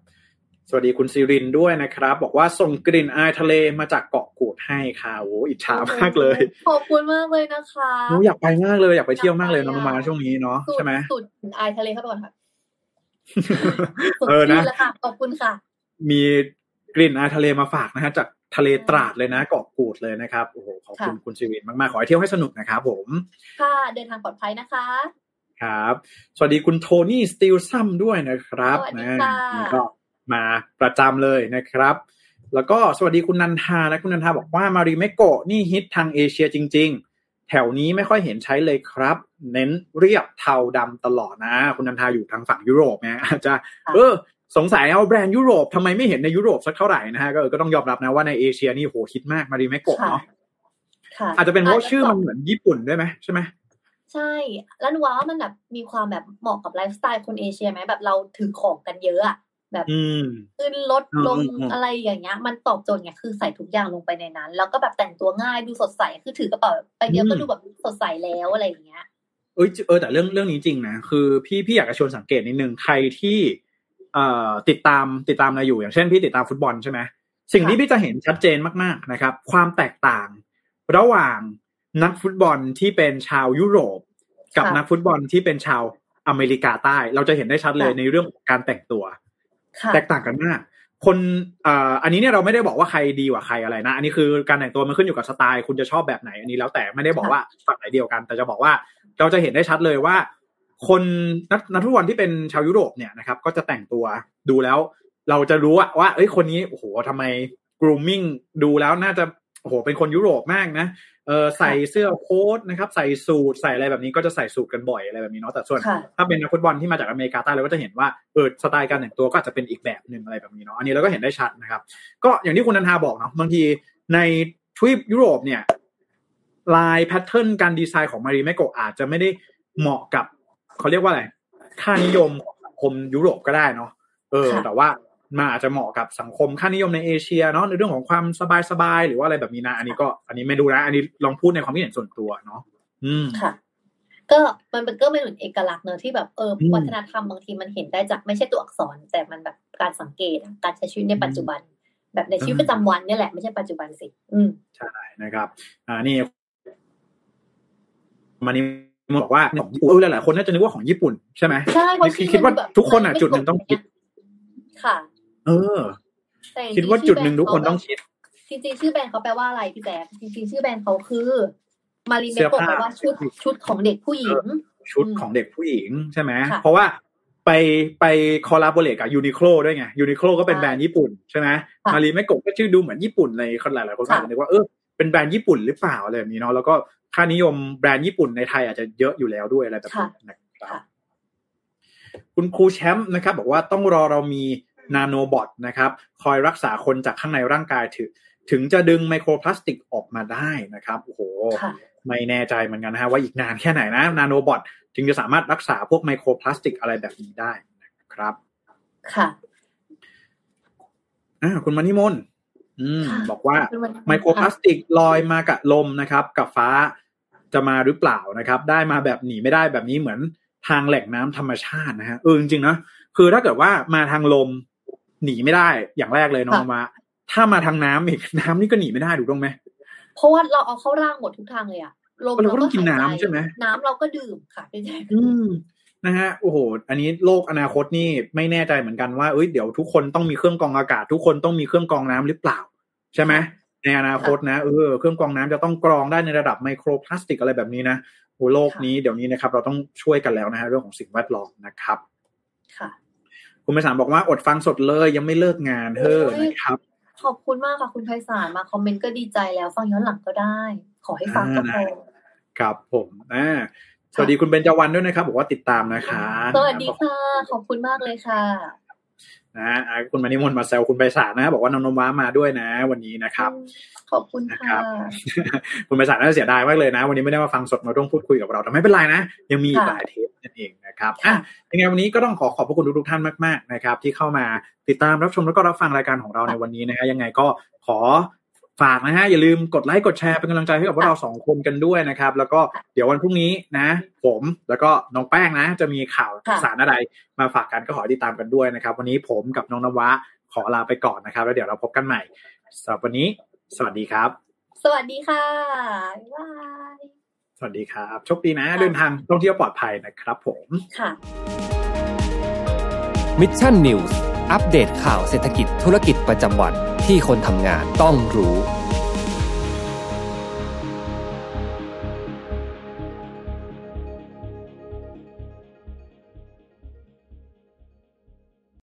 สวัสดีคุณซิรินด้วยนะครับ บอกว่าส่งกลิ่นอายทะเลมาจากเกาะกูดให้ค่ะโอ้อิจฉามากเลย ขอบคุณมากเลยนะคะหนูอยากไปมากเลยอยากไปเที่ยวมากเลยน้องมาช่วงนี้เนาะใช่ไหมสุดอายทะเลครับก่อนค่ะเออนะขอบคุณค่ะ มีกลิ่นอายทะเลมาฝากนะฮะจากทะเลตราดเลยนะเกาะกูดเลยนะครับโอ้โหขอบคุณคุณซิรินมากๆขอให้เที่ยวให้สนุกนะครับผม ค่ะเดินทางปลอดภัยนะคะ ครับ สวัสดีคุณโทนี่สตีลซัมด้วยนะครับนะก็มาประจำเลยนะครับ แล้วก็สวัสดีคุณนันทานะคุณนันทาบอกว่า Marimekko นี่ฮิตทางเอเชียจริง ๆ แถวนี้ไม่ค่อยเห็นใช้เลยครับ เน้นเรียบเทาดำตลอดนะ คุณนันทาอยู่ทางฝั่งยุโรปเนี่ยอาจจะเออสงสัยเอาแบรนด์ยุโรปทำไมไม่เห็นในยุโรปสักเท่าไหร่นะฮะก็เออก็ต้องยอมรับนะว่าในเอเชียนี่โหฮิตมาก Marimekko เนาะค่ะอาจจะเป็นเพราะชื่อมันเหมือนญี่ปุ่นด้วยไหมใช่ไหม ใช่ แล้วหนูว่ามันแบบมีความแบบเหมาะกับไลฟ์สไตล์คนเอเชียไหมแบบเราถือของกันเยอะอะแบบอืมขึ้นรถอืมลงอืมอืมอะไรอย่างเงี้ย มันตอบโจทย์ไงคือใส่ทุกอย่างลงไปในนั้น แล้วก็แบบแต่งตัวง่ายดูสดใสคือถือกระเป๋าไปเดียวก็ดูแบบสดใสแล้วอะไรอย่างเงี้ยเอยเออแต่เรื่องเรื่องนี้จริงนะคือพี่พี่อยากจะชวนสังเกตนิดนึงใครที่เอ่อติดตามติดตามเราอยู่ อย่างเช่นพี่ติดตามฟุตบอลใช่ไหมสิ่งที่ค่ะพี่จะเห็นชัดเจนมากๆนะครับ ความแตกต่าง ระหว่างนักฟุตบอลที่เป็นชาวยุโรป กับค่ะนักฟุตบอลที่เป็นชาวอเมริกาใต้ เราจะเห็นได้ชัดเลยค่ะในเรื่องของการแต่งตัวค่ะแตกต่างกันมาก คนอ่าอันนี้เนี่ยเราไม่ได้บอกว่าใครดีกว่าใครอะไรนะ อันนี้คือการแต่งตัวมันขึ้นอยู่กับสไตล์ คุณจะชอบแบบไหน อันนี้แล้วแต่ไม่ได้บอกค่ะว่าฝั่งไหนเดียวกัน แต่จะบอกว่าเราจะเห็นได้ชัดเลยว่า คนนักนักฟุตบอลที่เป็นชาวยุโรปเนี่ยนะครับ ก็จะแต่งตัวดูแล้ว เราจะรู้อะว่าเอ้ยคนนี้โอ้โหทำไม grooming ดูแล้วน่าจะ โอ้โหเป็นคนยุโรปมากนะเออใส่เสื้อโค้ทนะครับ ใส่สูทใส่อะไรแบบนี้ก็จะใส่สูทกันบ่อยอะไรแบบนี้เนาะแต่ส่วนค่ะถ้าเป็นนักฟุตบอลที่มาจากอเมริกาใต้เราก็จะเห็นว่าเออสไตล์การแต่งตัวก็อาจจะเป็นอีกแบบหนึ่งอะไรแบบนี้เนาะอันนี้เราก็เห็นได้ชัดนะครับ ก็อย่างที่คุณนันทาบอกเนาะบางทีในทวีปยุโรปเนี่ยลาย pattern การดีไซน์ของ Marimekko อาจจะไม่ได้เหมาะกับเขาเรียกว่าอะไรค่านิยมของสังคมยุโรปก็ได้เนาะเออค่ะแต่ว่า มันอาจจะเหมาะกับสังคมค่านิยมในเอเชียเนาะในเรื่องของความสบายๆหรือว่าอะไรแบบนี้นะ อันนี้ก็อันนี้ไม่ดูนะ อันนี้ลองพูดในความคิดเห็นส่วนตัวเนาะอืมค่ะ ก็มันเป็นก็เป็นเหมือนเอกลักษณ์เนอะที่แบบเอออมวัฒนธรรมบางทีมันเห็นได้จากไม่ใช่ตัวอักษร แต่มันแบบการสังเกตอะการใช้ชีวิตในปัจจุบัน แบบในชีวิตประจำวันเนี่ยแหละไม่ใช่ปัจจุบันสิ อืมใช่นะครับ อ่านี่มานี่บอกว่าของญี่ปุ่นเออหลายๆคนน่าจะนึกว่าของญี่ปุ่นใช่ไหมใช่เพราะคิดชื่อคิดว่ามันแบบทุกคนอะไม่จุดหนึ่งต้องคิดค่ะ เออแต่จริงๆคิดว่าจุดหนึ่งทุกคนต้องคิดชื่อแบรนด์เขาจริงๆ ชื่อแบรนด์เขาแปลว่าอะไรพี่แจ๊คจริงๆ ชื่อแบรนด์เขาคือมาริเมเสื้อผ้าแปลว่าชุดชุดของเด็กผู้หญิง ชุดอืมของเด็กผู้หญิงใช่ไหมค่ะเพราะว่าไปไป collaborate กับ Uniqlo ด้วยไง Uniqlo ก็เป็นใช่แบรนด์ญี่ปุ่นใช่ไหมค่ะมารีไม่กบก็ชื่อดูเหมือนญี่ปุ่นเลยคนหลายๆคนก็อาจจะนึกว่าเออเป็นแบรนด์ญี่ปุ่นหรือเปล่าอะไรแบบนี้เนาะแล้วก็ค่านิยมแบรนด์ญี่ปุ่นในไทยอาจจะเยอะอยู่แล้วด้วยอะไรแบบนี้นะครับค่ะคุณครูแชมป์นะครับ บอกว่าต้องรอเรามี นาโนบอทนะครับคอยรักษาคนจากข้างในร่างกายถึงถึงจะดึงไมโครพลาสติกออกมาได้นะครับโอ้โหค่ะไม่แน่ใจเหมือนกันนะฮะว่าอีกนานแค่ไหนนะนาโนบอทจึงจะสามารถรักษาพวกไมโครพลาสติกอะไรแบบนี้ได้นะครับ ค่ะอ่าคุณมานิมนต์อืมค่ะบอกว่าเป็นวันไมโครพลาสติกลอยมากับลมนะครับ กับฟ้าจะมาหรือเปล่านะครับ ได้มาแบบหนีไม่ได้แบบนี้เหมือนทางแหล่งน้ำธรรมชาตินะฮะเออจริงๆนะคือถ้าเกิดว่ามาทางลม หนีไม่ได้อย่างแรกเลยน้องมา ถ้ามาทางน้ำอีกน้ำนี่ก็หนีไม่ได้ถูกต้องไหมเพราะว่าเราเอาเข้าร่างหมดทุกทางเลยอะลมเราก็ต้องกินหายใจน้ำใช่ไหมน้ำเราก็ดื่มค่ะพี่แจ๊คอืมนะฮะโอ้โห อันนี้โลกอนาคตนี่ไม่แน่ใจเหมือนกันว่าเอ้ยเดี๋ยวทุกคนต้องมีเครื่องกรองอากาศ ทุกคนต้องมีเครื่องกรองน้ำหรือเปล่า ใช่ไหมในอนาคตนะเออเครื่องกรองน้ำจะต้องกรองได้ในระดับไมโครพลาสติกอะไรแบบนี้นะโอ้โลกนี้เดี๋ยวนี้นะครับ เราต้องช่วยกันแล้วนะฮะเรื่องของสิ่งแวดล้อมนะครับ ค่ะ คุณไปสารบอกว่าอดฟังสดเลยยังไม่เลิกงานเฮ้อโอ้ยนะครับ ขอบคุณมากค่ะคุณไพศาลมาคอมเมนต์ก็ดีใจแล้วฟังย้อนหลังก็ได้ ขอให้ฟังก็พอครับผมอ่าสวัสดีคุณเบญจวรรณด้วยนะครับ บอกว่าติดตามนะคะ สวัสดีค่ะ ขอบคุณมากเลยค่ะ นะอ่าคุณมานิมนต์มาแซวคุณไปสารนะบอกว่าน้องนมว้ามาด้วยนะ วันนี้นะครับ ขอบคุณนะครัค่ะบคุณไปสารน่าจะเสียดายมากเลยนะ วันนี้ไม่ได้มาฟังสดมาร่วมพูดคุยกับเราแต่ไม่เป็นไรนะ ยังมีอีกค่ะหลายเทปนั่นเองนะครับค่ะอะยังไงวันนี้ก็ต้องขอขอบพระคุณทุกๆท่านมากๆนะครับ ที่เข้ามาติดตามรับชมแล้วก็รับฟังรายการของเราในวันนี้นะฮะยังไงก็ขอ ฝากนะฮะอย่าลืมกดไลค์กดแชร์เป็นกำลังใจให้กับพวกเราสองคนกันด้วยนะครับ แล้วก็เดี๋ยววันพรุ่งนี้นะ ผมแล้วก็น้องแป้งนะ จะมีข่าวค่ะสารอะไร มาฝากกันก็ขอติดตามกันด้วยนะครับ วันนี้ผมกับน้องนวะขอลาไปก่อนนะครับ แล้วเดี๋ยวเราพบกันใหม่สำหรับวันนี้ สวัสดีครับ สวัสดีค่ะบ๊ายบายสวัสดีครับโชคดีนะเดินทางท่องเที่ยวปลอดภัยนะครับผมค่ะMission News อัปเดตข่าวเศรษฐกิจธุรกิจประจำวัน ที่คนทำงานต้องรู้